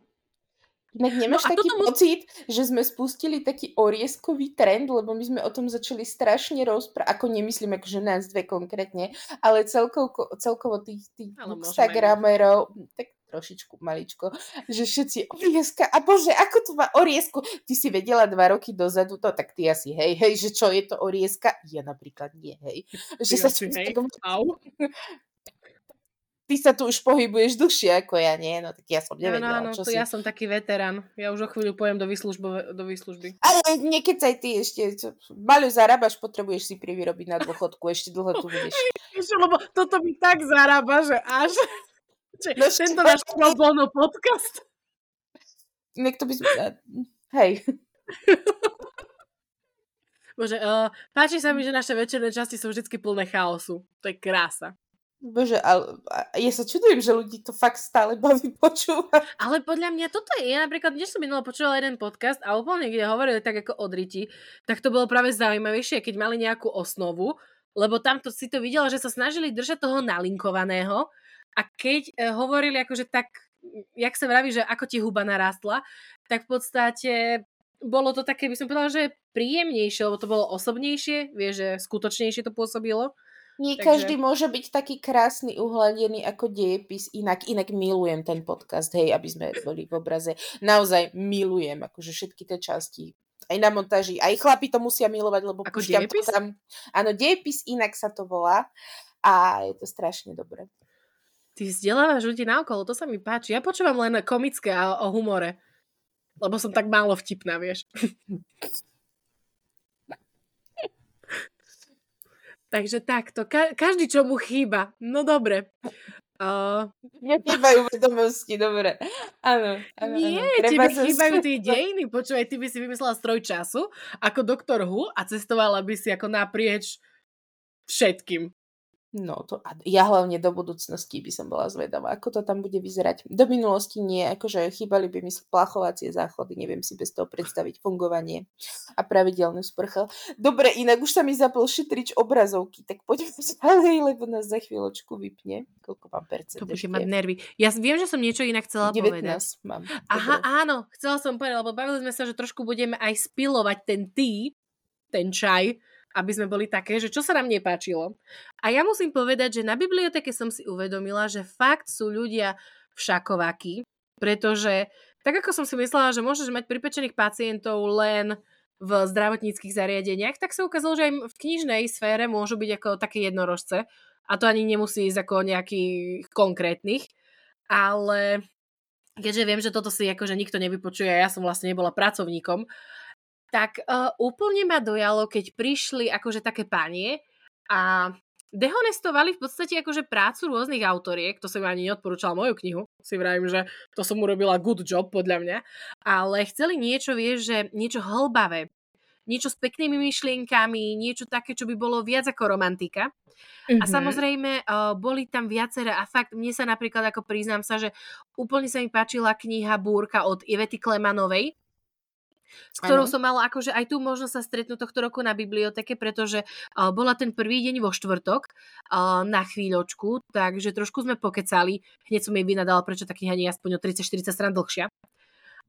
B: Inak nemáš
A: No
B: taký
A: toto mus-
B: pocit, že sme spustili taký orieskový trend, lebo my sme o tom začali strašne rozprávať, ako nemyslím akože nás dve konkrétne, ale celkovo, celkovo tých, tých
A: Ale.
B: Instagramerov, tak trošičku maličko, že všetci orieska, a bože, ako to má oriesku? Ty si vedela dva roky dozadu to, tak ty asi hej, hej, že čo je to orieska? Ja napríklad nie, hej. Že
A: Ty
B: sa
A: asi, hej.
B: tak-. ty sa tu už pohybuješ dlhšie ako ja, nie? No tak ja som
A: Áno,
B: nevedela,
A: áno,
B: čo
A: to
B: si...
A: ja som taký veterán. Ja už o chvíľu pojem do, do výslužby.
B: Ale niekedy aj ty ešte, maľu zarábaš, potrebuješ si privyrobiť na dôchodku, ešte dlho tu budeš.
A: Lebo toto mi tak zarába, že až...
B: No,
A: tento náš pro bono podcast.
B: Inak to by sme... Hej.
A: Bože, uh, páči sa mi, že naše večerné časti sú vždy plné chaosu. To je krása.
B: Bože, ale ja sa čudujem, že ľudí to fakt stále baví počúvať.
A: Ale podľa mňa toto je, ja napríklad, dnes som minulo počúvala jeden podcast a úplne, kde hovorili tak ako o driti, tak to bolo práve zaujímavejšie, keď mali nejakú osnovu, lebo tamto si to videla, že sa snažili držať toho nalinkovaného a keď e, hovorili akože tak, jak sa vraví, že ako ti huba narástla, tak v podstate bolo to také, by som povedala, že príjemnejšie, lebo to bolo osobnejšie, vieš, že skutočnejšie to pôsobilo.
B: Nie Takže... každý môže byť taký krásny, uhladený ako dejepis, inak, inak milujem ten podcast, hej, aby sme boli v obraze. Naozaj milujem, akože všetky tie časti aj na montáži, aj chlapi to musia milovať, lebo
A: Ako dejepis?
B: tam. Áno, dejepis inak sa to volá a je to strašne dobré.
A: Ty vzdelávaš ľudí naokolo, to sa mi páči. Ja počúvam len komické a o humore. Lebo som tak málo vtipná, vieš. Takže takto. Ka- každý, čo mu chýba. No dobre. Uh...
B: Mne chýbajú vedomosti, dobre. Áno.
A: Nie, áno. tebe sa... chýbajú tie dejiny. Počúvaj, ty by si vymyslela stroj času ako doktor Hu a cestovala by si ako naprieč všetkým.
B: No, to, ja hlavne do budúcnosti by som bola zvedavá, ako to tam bude vyzerať. Do minulosti nie, akože chýbali by mi splachovacie záchody, neviem si bez toho predstaviť fungovanie a pravidelnú sprcha. Dobre, inak už sa mi zapol šetrič obrazovky, tak poďme ďalej, lebo nás za chvíľočku vypne. Koľko mám percent
A: To bude mať nervy. Ja viem, že som niečo inak chcela 19 povedať.
B: mám.
A: Aha, Dobre. áno, chcela som povedať, lebo bavili sme sa, že trošku budeme aj spilovať ten tý, ten čaj, aby sme boli také, že čo sa nám nepáčilo. A ja musím povedať, že na biblioteke som si uvedomila, že fakt sú ľudia všakováky, pretože tak ako som si myslela, že môžeš mať pripečených pacientov len v zdravotníckých zariadeniach, tak sa ukázalo, že aj v knižnej sfére môžu byť ako také jednorožce a to ani nemusí ísť ako nejakých konkrétnych, ale keďže viem, že toto si akože nikto nevypočuje, ja som vlastne nebola pracovníkom, tak uh, úplne ma dojalo, keď prišli akože také panie a dehonestovali v podstate akože prácu rôznych autoriek, to som ani neodporúčala moju knihu, si vravím, že to som urobila good job podľa mňa, ale chceli niečo, vieš, že niečo hlbavé, niečo s peknými myšlienkami, niečo také, čo by bolo viac ako romantika. Mm-hmm. A mhm. samozrejme, uh, boli tam viaceré a fakt, mne sa napríklad, ako priznám sa, že úplne sa mi páčila kniha Búrka od Ivety Klemanovej, s ktorou ano. som mala akože aj tu možnosť sa stretnúť tohto roku na biblioteke, pretože uh, bola ten prvý deň vo štvrtok uh, na chvíľočku, takže trošku sme pokecali. Hneď som jej vynadala, prečo tá kniha nie je aspoň o 30-40 stran dlhšia.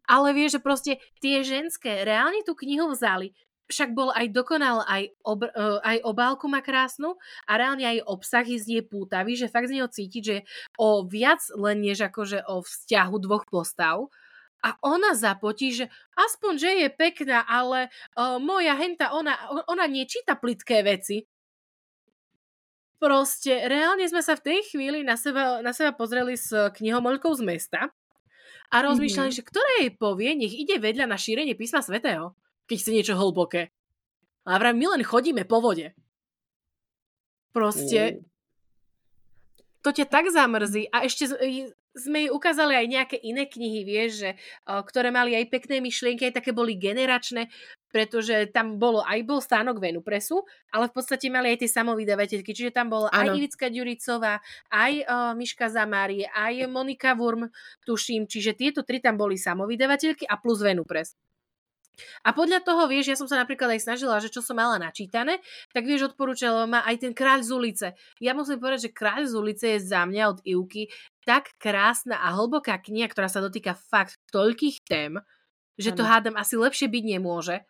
A: Ale vie, že proste tie ženské reálne tú knihu vzali, však bol aj dokonal, aj, ob, uh, aj obálku má krásnu a reálne aj obsah je z pútavý, že fakt z neho cítiť, že o viac len než akože o vzťahu dvoch postav a ona zapotí, že aspoň, že je pekná, ale uh, moja henta, ona, ona nečíta plitké veci. Proste, reálne sme sa v tej chvíli na seba, na seba pozreli s knihomoľkou z mesta a rozmýšľali, mm-hmm. že ktoré jej povie, nech ide vedľa na šírenie písma svätého, keď chce niečo hlboké. A vraj my len chodíme po vode. Proste, mm. to ťa tak zamrzí a ešte sme jej ukázali aj nejaké iné knihy, vieš, že, o, ktoré mali aj pekné myšlienky, aj také boli generačné, pretože tam bolo aj bol stánok Venupresu, ale v podstate mali aj tie samovydavateľky, čiže tam bola ano. aj Ivicka Ďuricová, aj o, Miška Zamári, aj Monika Wurm, tuším, čiže tieto tri tam boli samovydavateľky a plus Venupres. A podľa toho, vieš, ja som sa napríklad aj snažila, že čo som mala načítané, tak vieš, odporúčala ma aj ten Kráľ z ulice. Ja musím povedať, že Kráľ z ulice je za mňa od Ivky tak krásna a hlboká kniha, ktorá sa dotýka fakt toľkých tém, že ano. to hádam asi lepšie byť nemôže.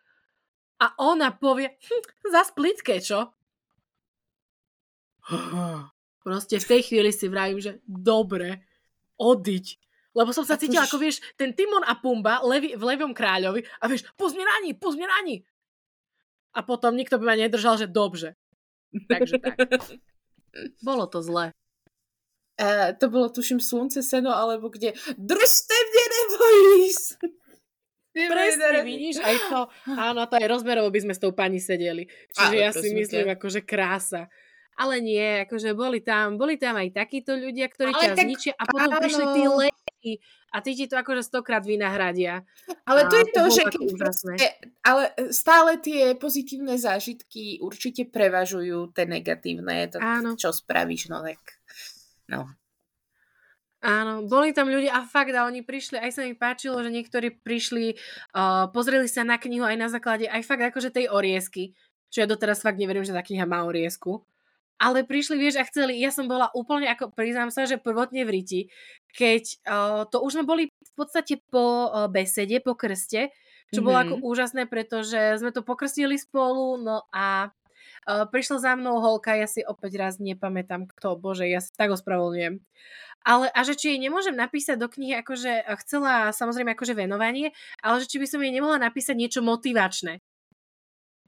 A: A ona povie, hm, za splitke, čo? Proste v tej chvíli si vravím, že dobre, odiť. Lebo som sa a cítila, ako vieš, ten Timon a Pumba levi, v Levom kráľovi a vieš, na ní. A potom nikto by ma nedržal, že dobře. Takže tak. Bolo to zle.
B: Uh, to bolo, tuším, Slunce, Seno, alebo kde držte mne nebo ísť.
A: Presne, vidíš, aj to, áno, to aj rozmerovo by sme s tou pani sedeli. Čiže Ale, ja si myslím, te. akože krása. Ale nie, akože boli tam, boli tam aj takíto ľudia, ktorí Ale ťa tak, zničia a potom áno. prišli tí lejky a ty ti to akože stokrát vynahradia.
B: Ale to a je to, to že keď ale stále tie pozitívne zážitky určite prevažujú tie negatívne. To, Áno. Čo spravíš, no tak No.
A: Áno, boli tam ľudia a fakt, a oni prišli, aj sa mi páčilo, že niektorí prišli, uh, pozreli sa na knihu aj na základe, aj fakt akože tej oriesky, čo ja doteraz fakt neverím, že tá kniha má oriesku. Ale prišli, vieš, a chceli, ja som bola úplne, ako priznám sa, že prvotne v riti, keď uh, to už sme boli v podstate po uh, besede, po krste, čo mm-hmm. bolo ako úžasné, pretože sme to pokrstili spolu, no a uh, prišla za mnou holka, ja si opäť raz nepamätám kto, bože, ja sa tak ospravedlňujem. Ale a že či jej nemôžem napísať do knihy, akože chcela samozrejme akože venovanie, ale že či by som jej nemohla napísať niečo motivačné.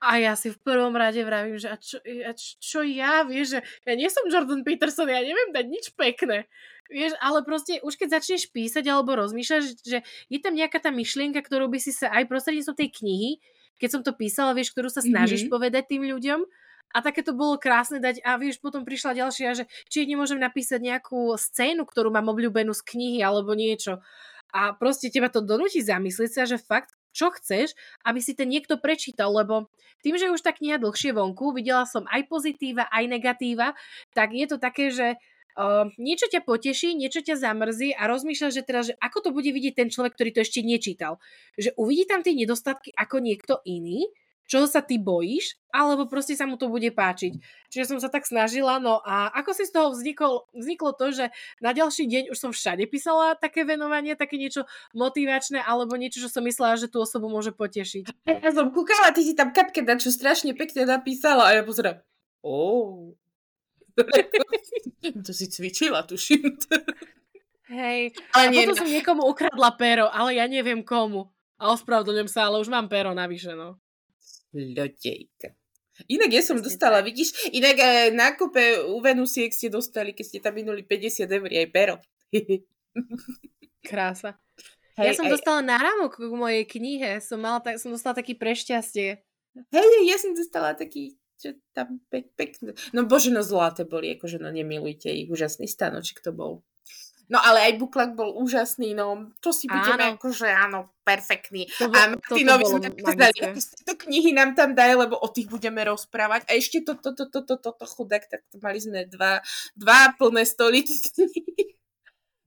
A: A ja si v prvom rade vravím, že a čo, a čo ja, vieš, že ja nie som Jordan Peterson, ja neviem dať nič pekné. Vieš, ale proste už keď začneš písať alebo rozmýšľať, že je tam nejaká tá myšlienka, ktorú by si sa aj prostredníctvom tej knihy, keď som to písala, vieš, ktorú sa snažíš mm-hmm. povedať tým ľuďom, a také to bolo krásne dať a vieš, potom prišla ďalšia, že či nemôžem napísať nejakú scénu, ktorú mám obľúbenú z knihy alebo niečo. A proste teba to donúti zamyslieť sa, že fakt, čo chceš, aby si ten niekto prečítal, lebo tým, že už tá kniha dlhšie vonku, videla som aj pozitíva, aj negatíva, tak je to také, že Uh, niečo ťa poteší, niečo ťa zamrzí a rozmýšľaš, že teda, že ako to bude vidieť ten človek, ktorý to ešte nečítal. Že uvidí tam tie nedostatky ako niekto iný čoho sa ty bojíš, alebo proste sa mu to bude páčiť. Čiže som sa tak snažila, no a ako si z toho vznikol, vzniklo to, že na ďalší deň už som všade písala také venovanie, také niečo motivačné, alebo niečo, čo som myslela, že tú osobu môže potešiť.
B: Ja som kúkala, ty si tam Katke čo strašne pekne napísala a ja pozerám, oh. to si cvičila, tuším.
A: Hej, ale a nie, potom no. som niekomu ukradla pero, ale ja neviem komu. A ospravedlňujem sa, ale už mám pero navyše, no.
B: Ľotejka. Inak ja som dostala, vidíš, inak aj na kope u Venusiek ste dostali, keď ste tam minuli 50 eur aj pero.
A: Krása. Hej, ja som aj... dostala náramok k mojej knihe, som, mala tak, som dostala taký prešťastie.
B: Hej, ja som dostala taký, čo tam pek, pekné. No bože, no zlaté boli, akože no nemilujte ich, úžasný stanoček to bol. No ale aj buklak bol úžasný, no to si budeme akože áno, perfektný. To, a Martinovi sme povedali, aké to knihy nám tam dajú, lebo o tých budeme rozprávať. A ešte toto, toto, toto, toto chudák, tak to mali sme dva, dva plné stoliky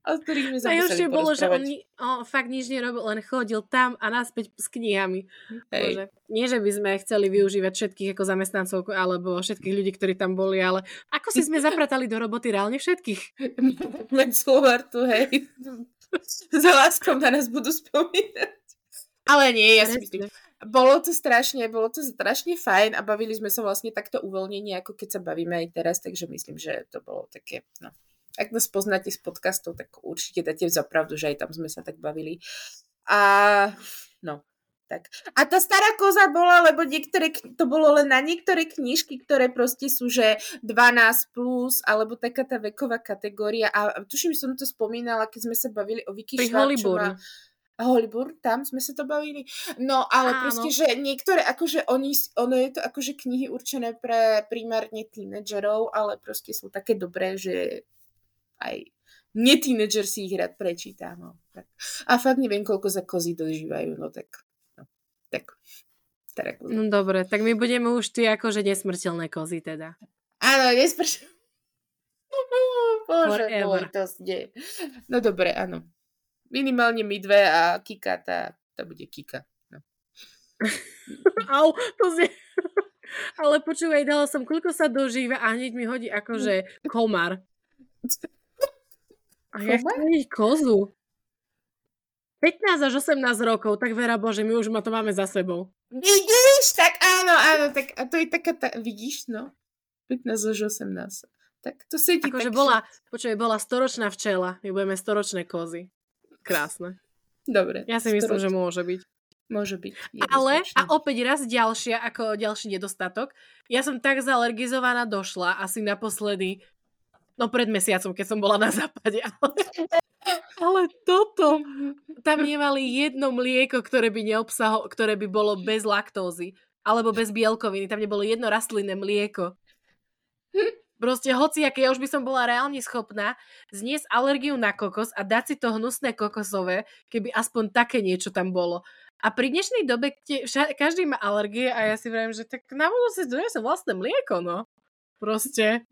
A: o ktorých sme sa Najhoršie bolo, že on ni- o, fakt nič nerobil, len chodil tam a naspäť s knihami. Bože, nie, že by sme chceli využívať všetkých ako zamestnancov alebo všetkých ľudí, ktorí tam boli, ale ako si sme zapratali do roboty reálne všetkých?
B: Len slovar tu, hej. Za láskom na nás budú spomínať. Ale nie, ja si myslím, bolo to strašne, bolo to strašne fajn a bavili sme sa vlastne takto uvoľnenie, ako keď sa bavíme aj teraz, takže myslím, že to bolo také, no, ak nás poznáte z podcastov, tak určite dáte za pravdu, že aj tam sme sa tak bavili. A no, tak. A tá stará koza bola, lebo niektoré, to bolo len na niektoré knižky, ktoré proste sú, že 12 plus, alebo taká tá veková kategória. A tuším, som to spomínala, keď sme sa bavili o Vicky Schwartzová. Hollywood, tam sme sa to bavili. No, ale Áno. proste, že niektoré, akože oni, ono je to akože knihy určené pre primárne tínedžerov, ale proste sú také dobré, že aj netínedžer si ich rád prečíta. No. Tak. A fakt neviem, koľko za kozy dožívajú, no tak. No, tak.
A: tak no dobre, tak my budeme už ty akože nesmrteľné kozy teda.
B: Áno, nesmrteľné. Bože môj, to zde. No dobre, áno. Minimálne my dve a Kika, tá, tá bude Kika. No.
A: Au, to zde... Ale počúvaj, dala som, koľko sa dožíva a hneď mi hodí akože komar. A ja chcem vidieť kozu. 15 až 18 rokov, tak vera Bože, my už ma to máme za sebou.
B: Vidíš? Tak áno, áno, tak a to je taká, tá, vidíš, no? 15 až 18. Tak to sedí
A: akože bola, počuj, bola storočná včela, my budeme storočné kozy. Krásne.
B: Dobre.
A: Ja si storočné. myslím, že môže byť.
B: Môže byť.
A: Ale, a opäť raz ďalšia, ako ďalší nedostatok, ja som tak zalergizovaná došla, asi naposledy No pred mesiacom, keď som bola na západe. Ale, ale toto, tam nemali jedno mlieko, ktoré by neobsaho, ktoré by bolo bez laktózy. Alebo bez bielkoviny. Tam nebolo jedno rastlinné mlieko. Proste hoci, aké ja už by som bola reálne schopná zniesť alergiu na kokos a dať si to hnusné kokosové, keby aspoň také niečo tam bolo. A pri dnešnej dobe kde vša- každý má alergie a ja si vravím, že tak na budúce donesem vlastné mlieko, no. Proste.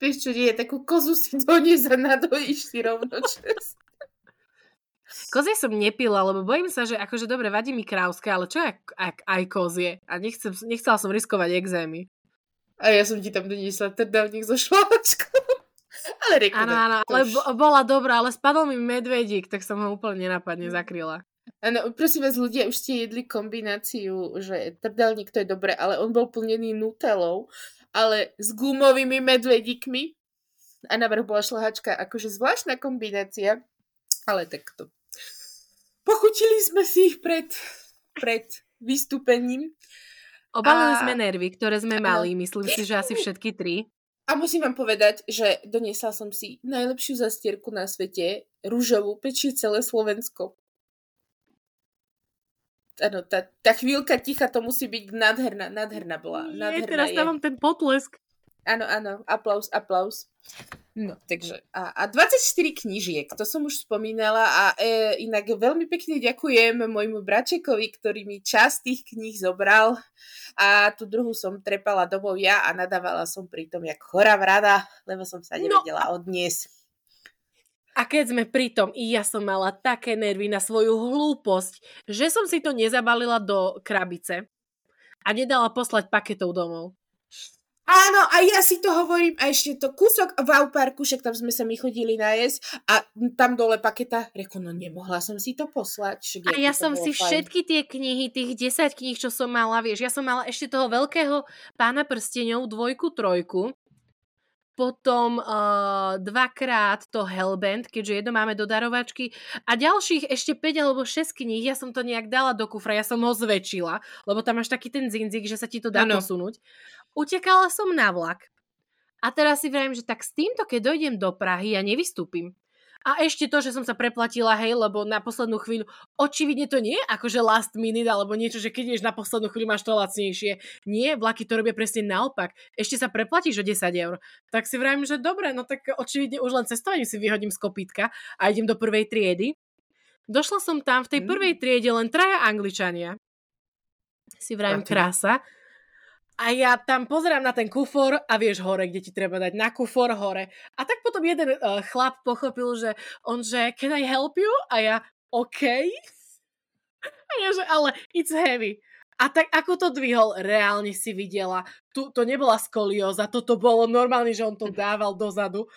B: Vieš čo, nie, takú kozu si donies a nadojíš si rovno čest.
A: Kozie som nepila, lebo bojím sa, že akože dobre, vadí mi krávské, ale čo ak, ak aj kozie? A nechcem, nechcela som riskovať exémy.
B: A ja som ti tam doniesla trdelník so šláčkou. ale reku,
A: Áno, áno, ale bo, bola dobrá, ale spadol mi medvedík, tak som ho úplne nenapadne zakryla.
B: Áno, prosím vás, ľudia, už ste jedli kombináciu, že trdelník to je dobre, ale on bol plnený nutelou, ale s gumovými medvedíkmi a na vrch bola šlahačka, akože zvláštna kombinácia, ale takto. Pochutili sme si ich pred, pred vystúpením.
A: Obalili
B: A-
A: sme nervy, ktoré sme mali, myslím si, že asi všetky tri.
B: A musím vám povedať, že doniesla som si najlepšiu zastierku na svete, rúžovú, pečie celé Slovensko. Áno, tá, tá chvíľka ticha to musí byť nádherná, nádherná bola. Nádherná
A: teraz
B: je.
A: dávam ten potlesk.
B: Áno, áno, aplaus, aplaus. No, takže, a, a 24 knížiek, to som už spomínala a e, inak veľmi pekne ďakujem môjmu bračekovi, ktorý mi časť tých kníh zobral a tú druhú som trepala domov ja a nadávala som pritom jak chorá vrada, lebo som sa
A: No
B: nevedela odniesť.
A: A keď sme pri tom, i ja som mala také nervy na svoju hlúposť, že som si to nezabalila do krabice a nedala poslať paketov domov.
B: Áno, a ja si to hovorím, a ešte to kúsok v Auparku, však tam sme sa my chodili najesť a tam dole paketa, reku, no nemohla som si to poslať. Však
A: A ja som si
B: fajn.
A: všetky tie knihy, tých 10 kníh, čo som mala, vieš, ja som mala ešte toho veľkého pána prstenov, dvojku, trojku, potom uh, dvakrát to Hellbent, keďže jedno máme do darovačky a ďalších ešte 5 alebo 6 kníh, ja som to nejak dala do kufra, ja som ho zväčšila, lebo tam máš taký ten zinzik, že sa ti to dá
B: Áno.
A: posunúť. Utekala som na vlak a teraz si vravím, že tak s týmto, keď dojdem do Prahy, ja nevystúpim. A ešte to, že som sa preplatila, hej, lebo na poslednú chvíľu, očividne to nie je akože last minute, alebo niečo, že keď ideš na poslednú chvíľu, máš to lacnejšie. Nie, vlaky to robia presne naopak. Ešte sa preplatíš o 10 eur. Tak si vravím, že dobre, no tak očividne už len cestovaním si vyhodím z kopítka a idem do prvej triedy. Došla som tam, v tej
B: Mm.
A: prvej triede len traja angličania. Si vravím, krása. A ja tam pozerám na ten kufor a vieš hore, kde ti treba dať, na kufor hore. A tak potom jeden uh, chlap pochopil, že on, že can I help you? A ja, OK. A ja, že ale it's heavy. A tak ako to dvihol, reálne si videla. Tu, to nebola skolióza, toto bolo normálne, že on to dával dozadu.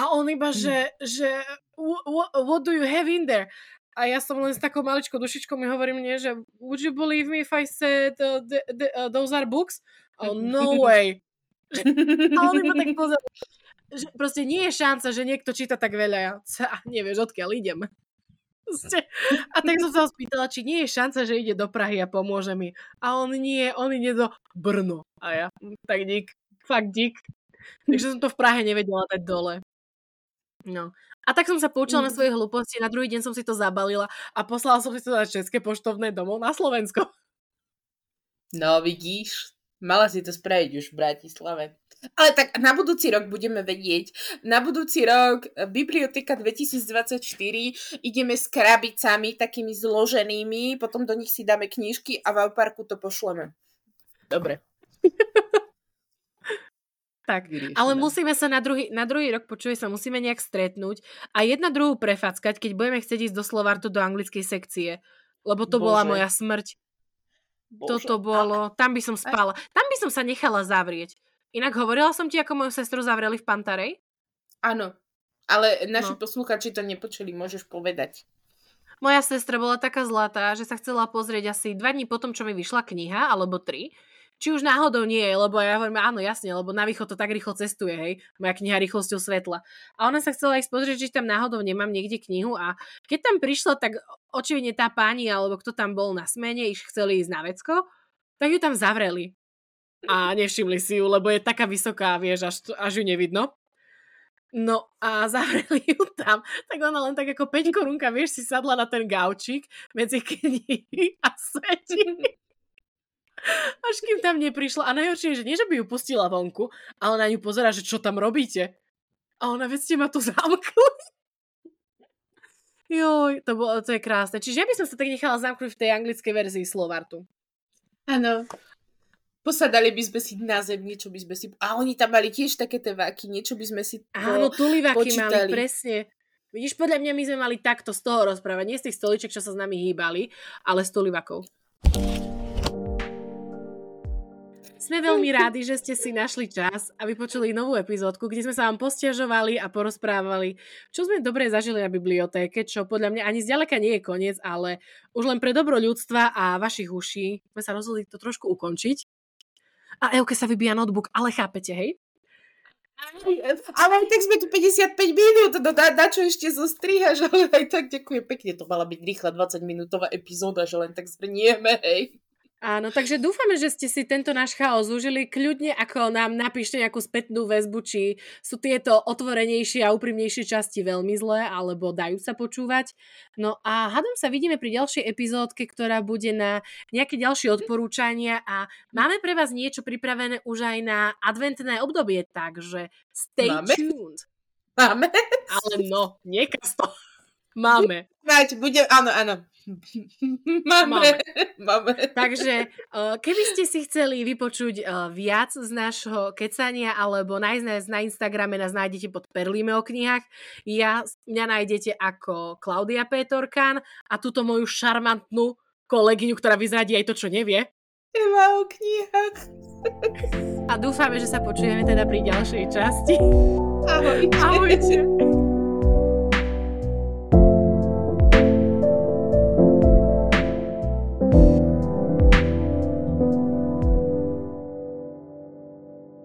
A: A on iba, že, že what, what do you have in there? A ja som len s takou maličkou dušičkou mi hovorím mne, že would you believe me if I said uh, the, the, uh, those are books? Oh, no way. A on iba tak pozerá, že proste nie je šanca, že niekto číta tak veľa. Ja, nevieš, odkiaľ idem. A tak som sa ho spýtala, či nie je šanca, že ide do Prahy a pomôže mi. A on nie, on ide do Brno. A ja, "Hm, tak dík, fakt dík. Takže som to v Prahe nevedela dať dole. No. A tak som sa poučila na svoje hlúposti, na druhý deň som si to zabalila a poslala som si to na České poštovné domov na Slovensko.
B: No, vidíš, mala si to spraviť už v Bratislave. Ale tak na budúci rok budeme vedieť. Na budúci rok e, Biblioteka 2024 ideme s krabicami takými zloženými, potom do nich si dáme knížky a v Auparku to pošleme. Dobre.
A: Tak,
B: vyriešené.
A: ale musíme sa na druhý, na druhý rok, počuje sa, musíme nejak stretnúť a jedna druhú prefackať, keď budeme chcieť ísť do Slovartu do anglickej sekcie. Lebo to bola
B: Bože.
A: moja smrť.
B: Bože.
A: Toto bolo, tam by som spala. Tam by som sa nechala zavrieť. Inak hovorila som ti, ako moju sestru zavreli v Pantarej?
B: Áno. Ale naši
A: No.
B: posluchači to nepočuli, môžeš povedať.
A: Moja sestra bola taká zlatá, že sa chcela pozrieť asi dva dní potom, čo mi vyšla kniha, alebo tri. Či už náhodou nie lebo ja hovorím, áno, jasne, lebo na východ to tak rýchlo cestuje, hej, moja kniha rýchlosťou svetla. A ona sa chcela ísť pozrieť, či tam náhodou nemám niekde knihu a keď tam prišla, tak očividne tá pani, alebo kto tam bol na smene, iš chceli ísť na vecko, tak ju tam zavreli. A nevšimli si ju, lebo je taká vysoká, vieš, až, až ju nevidno. No a zavreli ju tam. Tak ona len tak ako 5 korunka, vieš, si sadla na ten gaučík medzi knihy a svetí. Až kým tam neprišla. A najhoršie je, že nie, že by ju pustila vonku, ale na ňu pozera, že čo tam robíte. A ona, veď ste ma tu zamkli. Joj, to, bolo, to je krásne. Čiže ja by som sa tak nechala zamknúť v tej anglickej verzii Slovartu.
B: Áno. Posadali by sme si na zem, niečo by sme si... A oni tam mali tiež také teváky, niečo by sme si
A: Áno,
B: počítali.
A: mali, presne. Vidíš, podľa mňa my sme mali takto z toho rozprávať. Nie z tých stoliček, čo sa s nami hýbali, ale z tulivakov. Sme veľmi rádi, že ste si našli čas a vypočuli novú epizódku, kde sme sa vám postiažovali a porozprávali, čo sme dobre zažili na bibliotéke, čo podľa mňa ani zďaleka nie je koniec, ale už len pre dobro ľudstva a vašich uší sme sa rozhodli to trošku ukončiť. A Euke sa vybíja notebook, ale chápete, hej?
B: Ale aj tak sme tu 55 minút, no na, na čo ešte zostrihaš, ale aj tak ďakujem pekne, to mala byť rýchla 20 minútová epizóda, že len tak zbrnieme, hej.
A: Áno, takže dúfame, že ste si tento náš chaos užili. Kľudne ako nám napíšte nejakú spätnú väzbu, či sú tieto otvorenejšie a úprimnejšie časti veľmi zlé, alebo dajú sa počúvať. No a hádam sa vidíme pri ďalšej epizódke, ktorá bude na nejaké ďalšie odporúčania a máme pre vás niečo pripravené už aj na adventné obdobie, takže stay
B: Máme?
A: tuned.
B: Máme?
A: Ale no, niekaz to. Máme.
B: Bude, áno, áno.
A: Máme.
B: Máme.
A: Takže uh, keby ste si chceli vypočuť uh, viac z nášho kecania alebo nájsť nás na Instagrame, nás nájdete pod Perlíme o knihách. Ja, mňa nájdete ako Klaudia Petorkan a túto moju šarmantnú kolegyňu, ktorá vyzradí aj to, čo nevie.
B: Eva o knihách.
A: A dúfame, že sa počujeme teda pri ďalšej časti.
B: Ahoj.
A: Ahojte.